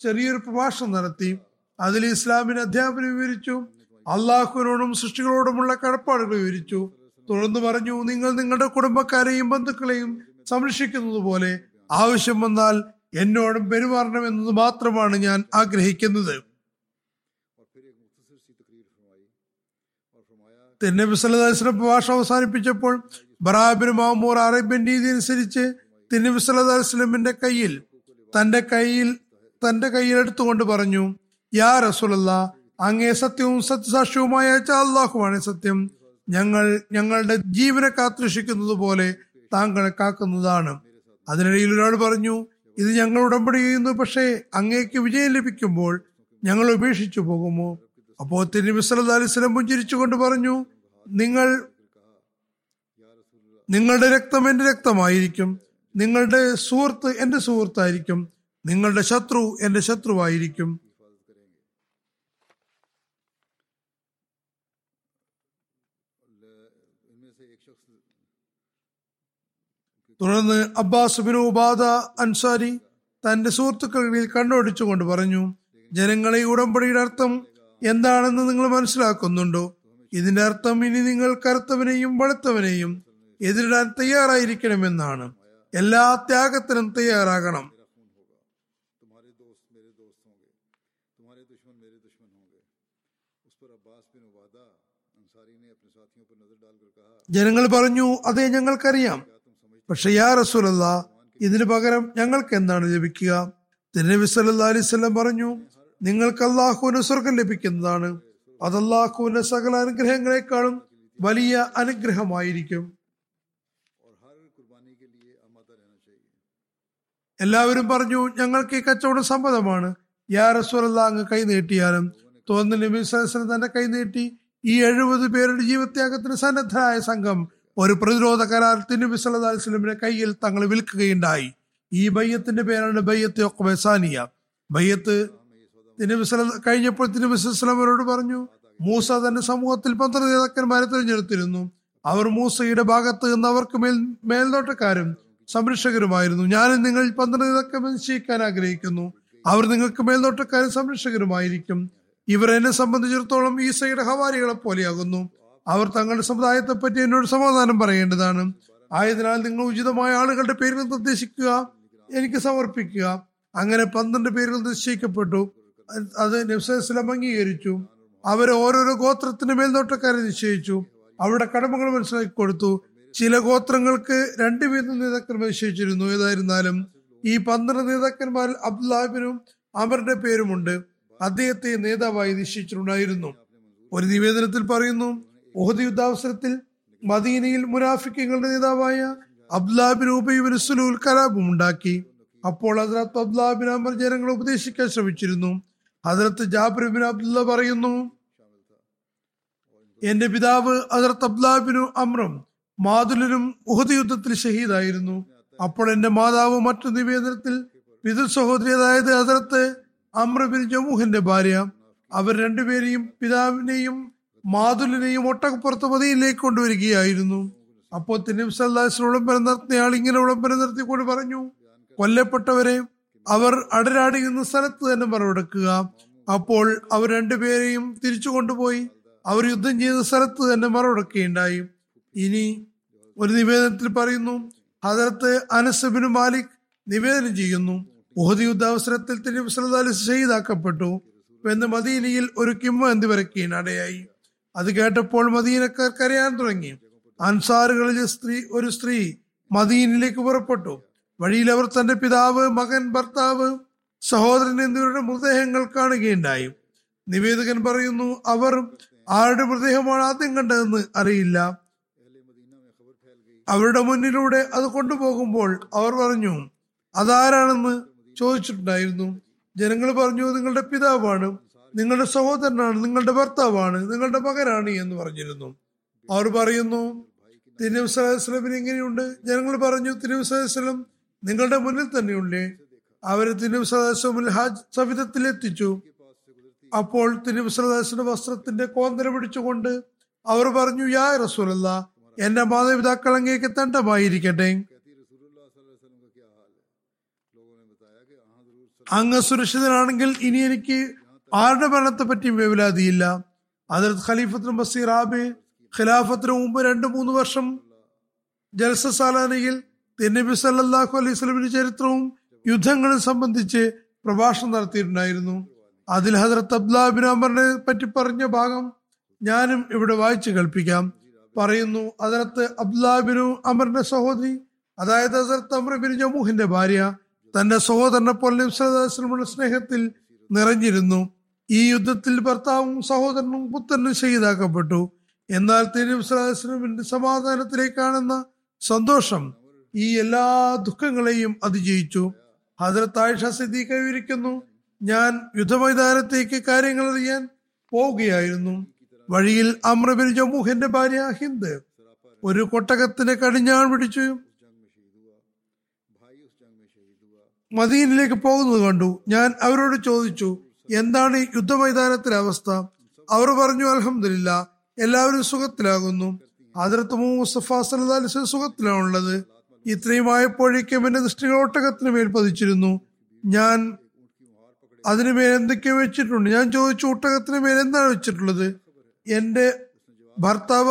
ചെറിയൊരു പ്രഭാഷണം നടത്തി. അതിൽ ഇസ്ലാമിന് അധ്യാപനം വിവരിച്ചു. അള്ളാഹുവിനോടും സൃഷ്ടികളോടുമുള്ള കടപ്പാടുകൾ വിവരിച്ചു. തുടർന്ന് പറഞ്ഞു നിങ്ങൾ നിങ്ങളുടെ കുടുംബക്കാരെയും ബന്ധുക്കളെയും സംരക്ഷിക്കുന്നത് പോലെ ആവശ്യം വന്നാൽ എന്നോടും പെരുമാറണം എന്നത് മാത്രമാണ് ഞാൻ ആഗ്രഹിക്കുന്നത്. തിരുനബി സല്ലാസ്ലം പ്രഭാഷണം അവസാനിപ്പിച്ചപ്പോൾ ബറാബിൻ മാമൂർ അറേബ്യൻ രീതി അനുസരിച്ച് തിരുനബി സല്ലാസ്ലമിന്റെ കയ്യിൽ തന്റെ കയ്യിൽ തന്റെ കയ്യിൽ എടുത്തുകൊണ്ട് പറഞ്ഞു യാ റസൂലല്ല അങ്ങേ സത്യവും സത്യസാക്ഷ്യവുമായ അള്ളാഹുവാണ് സത്യം. ഞങ്ങൾ ഞങ്ങളുടെ ജീവനെ കാത്തുരക്ഷിക്കുന്നത് പോലെ താങ്കളെ കാക്കുന്നതാണ്. അതിനിടയിൽ ഒരാൾ പറഞ്ഞു ഇത് ഞങ്ങൾ ഉടമ്പടി ചെയ്യുന്നു പക്ഷേ അങ്ങേക്ക് വിജയം ലഭിക്കുമ്പോൾ ഞങ്ങൾ ഉപേക്ഷിച്ചു പോകുമോ? അപ്പോ സല്ലല്ലാഹു അലൈഹി പുഞ്ചിരിച്ചുകൊണ്ട് പറഞ്ഞു നിങ്ങൾ നിങ്ങളുടെ രക്തം എന്റെ രക്തമായിരിക്കും. നിങ്ങളുടെ സുഹൃത്ത് എന്റെ സുഹൃത്തായിരിക്കും. നിങ്ങളുടെ ശത്രു എന്റെ ശത്രുവായിരിക്കും. തുടർന്ന് അബ്ബാസ് ബിൻ ഉബാദ അൻസാരി തന്റെ സുഹൃത്തുക്കളിൽ കണ്ണോടിച്ചുകൊണ്ട് പറഞ്ഞു ജനങ്ങളെ ഉടമ്പടിയുടെ അർത്ഥം എന്താണെന്ന് നിങ്ങൾ മനസ്സിലാക്കുന്നുണ്ടോ? ഇതിന്റെ അർത്ഥം ഇനി നിങ്ങൾ കറുത്തവനെയും വെളുത്തവനെയും എതിരിടാൻ തയ്യാറായിരിക്കണമെന്നാണ്. എല്ലാ ത്യാഗത്തിനും തയ്യാറാകണം. ജനങ്ങൾ പറഞ്ഞു അതെ ഞങ്ങൾക്കറിയാം. പക്ഷെ യാ റസൂലല്ല ഇതിനു പകരം ഞങ്ങൾക്ക് എന്താണ് ലഭിക്കുക? തിരുനബി സല്ലാ അലൈവല്ലം പറഞ്ഞു നിങ്ങൾക്ക് അള്ളാഹുവിന് സ്വർഗം ലഭിക്കുന്നതാണ്. അത് അള്ളാഹുവിന്റെ സകല അനുഗ്രഹങ്ങളെക്കാളും വലിയ അനുഗ്രഹമായിരിക്കും. എല്ലാവരും പറഞ്ഞു ഞങ്ങൾക്ക് ഈ കച്ചവടം സമ്മതമാണ്. യാ റസൂലല്ല അങ്ങ് കൈ നീട്ടിയാലും തോന്നി നബി സല്ലല്ലാഹു തന്റെ കൈ നീട്ടി. ഈ എഴുപത് പേരുടെ ജീവത്യാഗത്തിന് സന്നദ്ധരായ സംഘം ഒരു പ്രതിരോധ കരാർ തിരുനബി സല്ലല്ലാഹു അലൈഹി വസല്ലമിന്റെ കയ്യിൽ തങ്ങൾ വിൽക്കുകയുണ്ടായി. ഈ ബയ്യത്തിന്റെ പേരാണ് ബയ്യത്ത് ഒക്ബസാനിയ ബയ്യത്ത് തിരുനബി കഴിഞ്ഞപ്പോൾ തിരുനബി സ്വലമരോട് പറഞ്ഞു മൂസ തന്റെ സമൂഹത്തിൽ പന്ത്രണ്ട് തിരഞ്ഞെടുത്തിരുന്നു. അവർ മൂസയുടെ ഭാഗത്ത് നിന്ന് അവർക്ക് മേൽ മേൽനോട്ടക്കാരും സംരക്ഷകരുമായിരുന്നു. ഞാനും നിങ്ങൾ പന്ത്രണ്ട് നേതാക്കന്മാരെ നിശ്ചയിക്കാൻ ആഗ്രഹിക്കുന്നു. അവർ നിങ്ങൾക്ക് മേൽനോട്ടക്കാരും സംരക്ഷകരുമായിരിക്കും. ഇവർ എന്നെ സംബന്ധിച്ചിടത്തോളം ഈസയുടെ ഹവാരികളെ പോലെയാകുന്നു. അവർ തങ്ങളുടെ സമുദായത്തെ പറ്റി എന്നോട് സമാധാനം പറയേണ്ടതാണ്. ആയതിനാൽ നിങ്ങൾ ഉചിതമായ ആളുകളുടെ പേരുകൾ നിർദ്ദേശിക്കുക എനിക്ക് സമർപ്പിക്കുക. അങ്ങനെ പന്ത്രണ്ട് പേരുകൾ നിശ്ചയിക്കപ്പെട്ടു. അത് നബ്സലം അംഗീകരിച്ചു. അവരെ ഓരോരോ ഗോത്രത്തിന് മേൽനോട്ടക്കാരെ നിശ്ചയിച്ചു. അവരുടെ കടമകൾ മനസ്സിലാക്കി കൊടുത്തു. ചില ഗോത്രങ്ങൾക്ക് രണ്ട് വീതം നേതാക്കന്മാർ നിശ്ചയിച്ചിരുന്നു ഏതായിരുന്നാലും ഈ പന്ത്രണ്ട് നേതാക്കന്മാരിൽ അബ്ദുല്ലാഹിബിനും അമറിന്റെ പേരുമുണ്ട്. അദ്ദേഹത്തെ നേതാവായി നിശ്ചയിച്ചിട്ടുണ്ടായിരുന്നു. ഒരു നിവേദനത്തിൽ പറയുന്നു ഓഹദ് യുദ്ധാവസരത്തിൽ മദീനയിൽ മുനാഫിക്കങ്ങളുടെ നേതാവായ അബ്ദുലാബിൻ ഉബൈബിൻ സുലൂൽ കലാപം ഉണ്ടാക്കി. അപ്പോൾ ഹസരത്ത് അബ്ദുലാബിൻ അമർ ജനങ്ങളെ ഉപദേശിക്കാൻ ശ്രമിച്ചിരുന്നു. ഹസരത്ത് ജാബിർ ബിൻ അബ്ദുല്ല പറയുന്നു എന്റെ പിതാവ് ഹസരത്ത് അബ്ദുലാബിനു അമ്രം മാതുലനും ഉഹദ് യുദ്ധത്തിൽ ഷഹീദായിരുന്നു. അപ്പോൾ എന്റെ മാതാവ് മറ്റു നിവേദനത്തിൽ പിതൃ സഹോദരി അതായത് അതിർത്ത് അമ്രബിൻ ജമൂഹിന്റെ ഭാര്യ. അവർ രണ്ടുപേരെയും പിതാവിനെയും മാതുലിനെയും ഒട്ടകപ്പുറത്ത് മതിയിലേക്ക് കൊണ്ടുവരികയായിരുന്നു. അപ്പോൾ തിരുസല്ലാസ് വിളംബരം നടത്തിയയാൾ ഇങ്ങനെ വിളംബരം നടത്തിക്കൊണ്ട് പറഞ്ഞു കൊല്ലപ്പെട്ടവരെ അവർ അടരാടിയുന്ന സ്ഥലത്ത് തന്നെ മറവെടുക്കുക അപ്പോൾ അവർ രണ്ടുപേരെയും തിരിച്ചു കൊണ്ടുപോയി അവർ യുദ്ധം ചെയ്ത സ്ഥലത്ത് തന്നെ മറവെടുക്കുകയുണ്ടായി ഇനി ഒരു നിവേദനത്തിൽ പറയുന്നു ഹജറത്ത് അനസബിന് മാലിക് നിവേദനം ചെയ്യുന്നു. ഉഹദ് യുദ്ധാവസരത്തിൽ തിരുവസലി ഷെയ്ദാക്കപ്പെട്ടു എന്ന് മദീനയിൽ ഒരു കിമ്മ എന്ന് വരയ്ക്കുകയും ഇടയായി അത് കേട്ടപ്പോൾ മദീനക്കാർ കരയാൻ തുടങ്ങി. അൻസാറുകളിലെ സ്ത്രീ ഒരു സ്ത്രീ മദീനിലേക്ക് പുറപ്പെട്ടു. വഴിയിൽ അവർ തന്റെ പിതാവ് മകൻ ഭർത്താവ് സഹോദരൻ എന്നിവരുടെ മൃതദേഹങ്ങൾ കാണുകയുണ്ടായി. നിവേദകൻ പറയുന്നു അവർ ആരുടെ മൃതദേഹമാണ് ആദ്യം കണ്ടതെന്ന് അറിയില്ല. അവരുടെ മുന്നിലൂടെ അത് കൊണ്ടുപോകുമ്പോൾ അവർ പറഞ്ഞു അതാരാണെന്ന് ചോദിച്ചിട്ടുണ്ടായിരുന്നു. ജനങ്ങൾ പറഞ്ഞു നിങ്ങളുടെ പിതാവാണ്. നിങ്ങളുടെ സഹോദരനാണ്. നിങ്ങളുടെ ഭർത്താവാണ്. നിങ്ങളുടെ മകനാണ് എന്ന് പറഞ്ഞിരുന്നു. അവർ പറയുന്നു തിരുവ് സലഹുസ്ലമിന് എങ്ങനെയുണ്ട്? ജനങ്ങൾ പറഞ്ഞു തിരുവ് നിങ്ങളുടെ മുന്നിൽ തന്നെയുണ്ട്. അവരെ തിരുവ് സലഹുസ്ലമിൽ ഹാജ് സവിധത്തിൽ എത്തിച്ചു. അപ്പോൾ തിരുവ് വസ്ത്രത്തിന്റെ കോന്തര പിടിച്ചുകൊണ്ട് അവർ പറഞ്ഞു യാ റസൂലല്ല എന്റെ മാതാപിതാക്കൾ അങ്ങേക്ക് തണ്ടമായിരിക്കട്ടെ. അങ്ങ് സുരക്ഷിതനാണെങ്കിൽ ഇനി എനിക്ക് ആരുടെ മരണത്തെ പറ്റിയും വേവലാതിയില്ല. അതിർത്ത് ഖലീഫത്തിനും ബസീർ ആബെ ഖിലാഫത്തിന് മുമ്പ് രണ്ടു മൂന്ന് വർഷം ജൽസ തിന്നബി സല്ലാഹു അലൈഹി സ്വലമിന്റെ ചരിത്രവും യുദ്ധങ്ങളും സംബന്ധിച്ച് പ്രഭാഷണം നടത്തിയിട്ടുണ്ടായിരുന്നു. അതിൽ ഹസരത്ത് അബ്ദുലാബിൻ അമറിനെ പറ്റി പറഞ്ഞ ഭാഗം ഞാനും ഇവിടെ വായിച്ചു കേൾപ്പിക്കാം. പറയുന്നു അതിനകത്ത് അബ്ദുലാബിനു അമറിന്റെ സഹോദരി അതായത് ഹസരത്ത് അമർബിൻ ജമൂഹിന്റെ ഭാര്യ തന്റെ സഹോദരനെ പോലെ നബ്സലമുള്ള സ്നേഹത്തിൽ നിറഞ്ഞിരുന്നു. ഈ യുദ്ധത്തിൽ ഭർത്താവും സഹോദരനും പുത്രനും ഷഹീദാക്കപ്പെട്ടു എന്നാൽ തിരുവസ്ലാമിന്റെ സമാധാനത്തിലേക്കാണെന്ന സന്തോഷം ഈ എല്ലാ ദുഃഖങ്ങളെയും അതിജയിച്ചു. ഹജറത്ത് ആയിഷ സിദ്ദീഖ വിവരിക്കുന്നു ഞാൻ യുദ്ധമൈതാനത്തേക്ക് കാര്യങ്ങൾ അറിയാൻ പോവുകയായിരുന്നു. വഴിയിൽ അമ്രബിൻ ജമൂഹിന്റെ ഭാര്യ ഹിന്ദ് ഒരു കൊട്ടകത്തിന്റെ കടിഞ്ഞാൺ പിടിച്ചു. മദീനിലേക്ക് പോകുന്നത് കണ്ടു. ഞാൻ അവരോട് ചോദിച്ചു എന്താണ് യുദ്ധമൈതാനത്തിലെ അവസ്ഥ? അവർ പറഞ്ഞു അലഹമില്ല എല്ലാവരും സുഖത്തിലാകുന്നു. അതിർത്ത് മുസ്തഫ സല്ലാസ് സുഖത്തിലാണുള്ളത്. ഇത്രയുമായപ്പോഴേക്കും എന്റെ ദൃഷ്ടികൾ ഒട്ടകത്തിന് മേൽ പതിച്ചിരുന്നു. ഞാൻ അതിനുമേൽ എന്തൊക്കെയോ വെച്ചിട്ടുണ്ട്. ഞാൻ ചോദിച്ചു ഒട്ടകത്തിന് മേൽ എന്താണ് വെച്ചിട്ടുള്ളത്? എന്റെ ഭർത്താവ്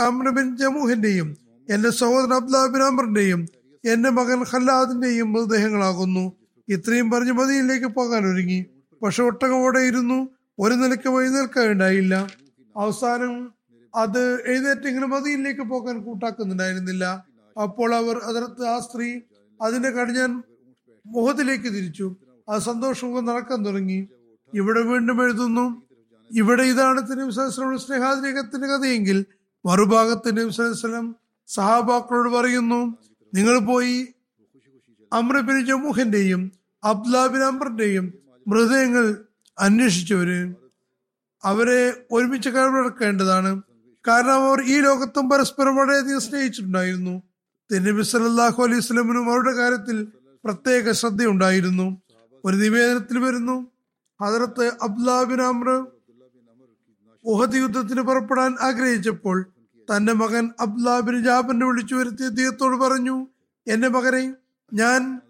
അമ്രബിൻ ജമൂഹിന്റെയും എന്റെ സഹോദരൻ അബ്ദുലാബിൻ അമറിന്റെയും എന്റെ മകൻ ഖല്ലാദിന്റെയും മൃതദേഹങ്ങളാകുന്നു. ഇത്രയും പറഞ്ഞ് മതിയിലേക്ക് പോകാൻ ഒരുങ്ങി. പക്ഷെ ഒട്ടകം അവിടെ ഇരുന്നു. ഒരു നിലയ്ക്ക് എഴുന്നേൽക്കാനുണ്ടായില്ല അവസാനം അത് എഴുന്നേറ്റെങ്കിലും മതിയിലേക്ക് പോകാൻ കൂട്ടാക്കുന്നുണ്ടായിരുന്നില്ല. അപ്പോൾ അവർ അതിർത്ത് ആ സ്ത്രീ അതിന്റെ കടിഞ്ഞാൻ മുഖത്തിലേക്ക് തിരിച്ചു. ആ സന്തോഷം നടക്കാൻ തുടങ്ങി. ഇവിടെ വീണ്ടും എഴുതുന്നു ഇവിടെ ഇതാണ് തിരുവിസലം സ്നേഹാതിരേഖത്തിന്റെ കഥയെങ്കിൽ മറുഭാഗത്ത് നബിസ്വലം സഹാബാക്കളോട് പറയുന്നു നിങ്ങൾ പോയി അമ്രബിൻ ജമൂഹിന്റെയും അബ്ദുലാബിൻ അമ്രന്റെയും മൃതദേഹങ്ങൾ അന്വേഷിച്ചവര് അവരെ ഒരുമിച്ച് കടമെടുക്കേണ്ടതാണ് കാരണം അവർ ഈ ലോകത്തും പരസ്പരം വളരെയധികം സ്നേഹിച്ചിട്ടുണ്ടായിരുന്നു. നബി സല്ലാഹു അലൈഹി സ്വലമിനും അവരുടെ കാര്യത്തിൽ പ്രത്യേക ശ്രദ്ധയുണ്ടായിരുന്നു. ഒരു നിവേദനത്തിൽ വരുന്നു ഹജറത്ത് അബ്ദുലാബിൻ അമ്ര ഉഹദ് യുദ്ധത്തിന് പുറപ്പെടാൻ ആഗ്രഹിച്ചപ്പോൾ തന്റെ മകൻ അബ്ദുലാബിൻ ജാബിനെ വിളിച്ചു വരുത്തി അദ്ദേഹത്തോട് പറഞ്ഞു എന്റെ മകനെ ഞാൻ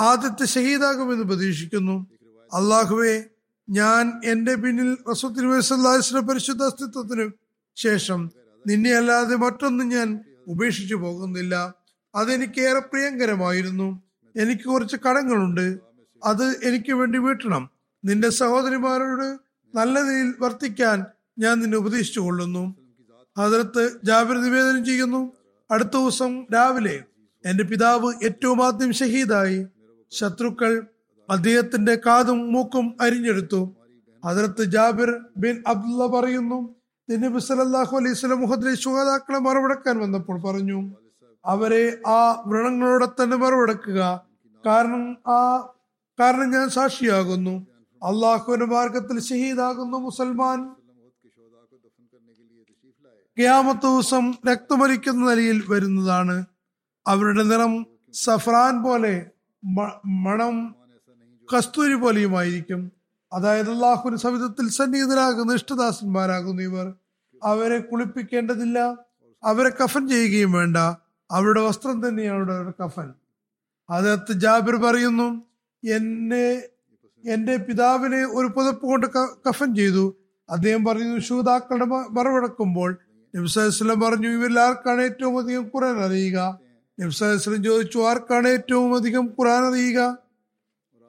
ആദ്യത്തെ ഷഹീദാകുമെന്ന് പ്രതീക്ഷിക്കുന്നു. അള്ളാഹുവെ ഞാൻ എന്റെ പിന്നിൽ റസൂത്തിന്റെ പരിശുദ്ധ അസ്തിത്വത്തിന് ശേഷം നിന്നെ അല്ലാതെ മറ്റൊന്നും ഞാൻ ഉപേക്ഷിച്ചു പോകുന്നില്ല. അതെനിക്ക് ഏറെ പ്രിയങ്കരമായിരുന്നു. എനിക്ക് കുറച്ച് കടങ്ങളുണ്ട്. അത് എനിക്ക് വേണ്ടി വീട്ടണം. നിന്റെ സഹോദരിമാരോട് നല്ല രീതിയിൽ വർത്തിക്കാൻ ഞാൻ നിന്നെ ഉപദേശിച്ചു കൊള്ളുന്നു. അതിർത്ത് ജാബിർ നിവേദനം ചെയ്യുന്നു. അടുത്ത ദിവസം രാവിലെ എന്റെ പിതാവ് ഏറ്റവും ആദ്യം ഷഹീദായി. ശത്രുക്കൾ അദ്ദേഹത്തിന്റെ കാതും മൂക്കും അരിഞ്ഞെടുത്തു. അതിർത്ത് ജാബിർ ബിൻ അബ്ദുള്ള പറയുന്നു നബി സല്ലല്ലാഹു അലൈഹി സ്വലം ശുഹതാക്കളെ മറുപടക്കാൻ വന്നപ്പോൾ പറഞ്ഞു അവരെ ആ വ്രണങ്ങളോടെ തന്നെ മറുപടക്കുക കാരണം ആ കാരണം ഞാൻ സാക്ഷിയാകുന്നു. അള്ളാഹുവിന്റെ മാർഗത്തിൽ ഷഹീദാകുന്നു മുസൽമാൻ. ഗ്യാമത്ത് ദിവസം രക്തമരിക്കുന്ന നിലയിൽ വരുന്നതാണ്. അവരുടെ നിറം സഫ്രാൻ പോലെ മണം കസ്തൂരി പോലെയുമായിരിക്കും. അതായത് അള്ളാഹുവിന്റെ സവിധത്തിൽ സന്നിഹിതരാകുന്ന ഇഷ്ടദാസന്മാരാകുന്നു ഇവർ. അവരെ കുളിപ്പിക്കേണ്ടതില്ല. അവരെ കഫൻ ചെയ്യുകയും വേണ്ട. അവരുടെ വസ്ത്രം തന്നെയാണ് അവരുടെ കഫൻ. അതത്ത് ജാബിർ പറയുന്നു എന്നെ എന്റെ പിതാവിനെ ഒരു പുതപ്പ് കൊണ്ട് കഫൻ ചെയ്തു. അദ്ദേഹം പറയുന്നു ശൂതാക്കളുടെ മറവടക്കുമ്പോൾ നബ്സാസ്ലം പറഞ്ഞു ഇവരിൽ ആർക്കാണ് ഏറ്റവും അധികം ഖുറാൻ അറിയുക? നിംസലം ചോദിച്ചു ആർക്കാണ് ഏറ്റവും അധികം ഖുറാൻ അറിയുക?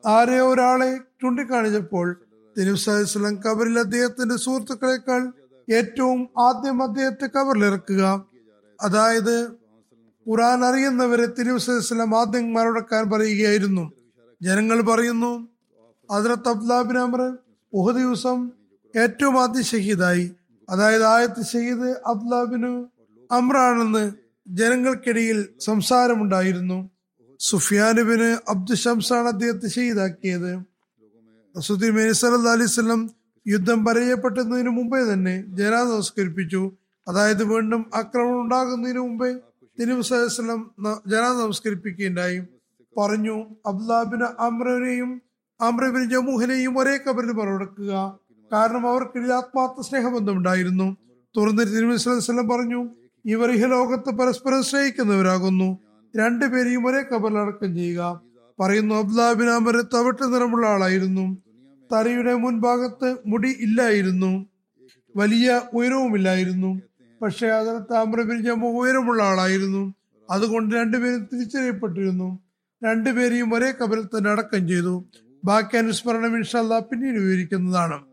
ആരെ ഒരാളെ ചൂണ്ടിക്കാണിച്ചപ്പോൾ തിരുവസ്ലം കബറിൽ അദ്ദേഹത്തിന്റെ സുഹൃത്തുക്കളെക്കാൾ ഏറ്റവും ആദ്യം അദ്ദേഹത്തെ കബറിലിറക്കുക അതായത് ഖുറാൻ അറിയുന്നവരെ തിരുവസ്ലം ആദ്യം മറവടക്കാൻ പറയുകയായിരുന്നു. ജനങ്ങൾ പറയുന്നു അതിലെ അബ്ദുലാബിൻ അമർ ദിവസം ഏറ്റവും ആദ്യം ഷഹീദായി. അതായത് ആയത്ത് ചെയ്ത് അബ്ദുലാബിനു അമ്രാണെന്ന് ജനങ്ങൾക്കിടയിൽ സംസാരമുണ്ടായിരുന്നു. സുഫിയാനുബിന് അബ്ദു ഷംസാണ് അദ്ദേഹത്തെ ചെയ്താക്കിയത് റസൂദ്ദീൻ അലൈഹി സ്വലം യുദ്ധം പരയപ്പെട്ടതിനു മുമ്പേ തന്നെ ജനാദ നമസ്കരിപ്പിച്ചു. അതായത് വീണ്ടും ആക്രമണം ഉണ്ടാകുന്നതിന് മുമ്പേ തിരുവസ്ലം ജനാദ നമസ്കരിപ്പിക്കുകയുണ്ടായി. പറഞ്ഞു അബ്ദുലാബിന് അമ്രനെയും അമ്രബിൻ ജമൂഹിനെയും ഒരേ കബറിൽ മറവെടുക്കുക കാരണം അവർക്കിടയിൽ ആത്മാർത്ഥ സ്നേഹബന്ധമുണ്ടായിരുന്നു. തുറന്ന് തിരുവസ്ലം പറഞ്ഞു ഇവർ ഇഹലോകത്ത് പരസ്പരം സ്നേഹിക്കുന്നവരാകുന്നു. രണ്ടുപേരെയും ഒരേ കബറിലടക്കം ചെയ്യുക. പറയുന്നു അബ്ദാബിൻ അമർ തവിട്ട് നിറമുള്ള ആളായിരുന്നു. തലയുടെ മുൻഭാഗത്ത് മുടി ഇല്ലായിരുന്നു. വലിയ ഉയരവുമില്ലായിരുന്നു. പക്ഷെ അതിനകത്ത് അമ്രബിൻ ജമ്മു ഉയരമുള്ള ആളായിരുന്നു. അതുകൊണ്ട് രണ്ടുപേരും തിരിച്ചറിയപ്പെട്ടിരുന്നു. രണ്ടുപേരെയും ഒരേ കബറിൽ തന്നെ അടക്കം ചെയ്തു. ബാക്കി അനുസ്മരണം ഇൻഷല്ല പിന്നീട് വിവരിക്കുന്നതാണ്.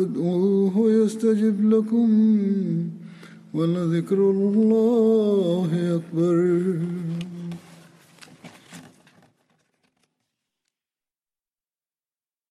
ادعوه يستجب لكم ولذكر الله أكبر.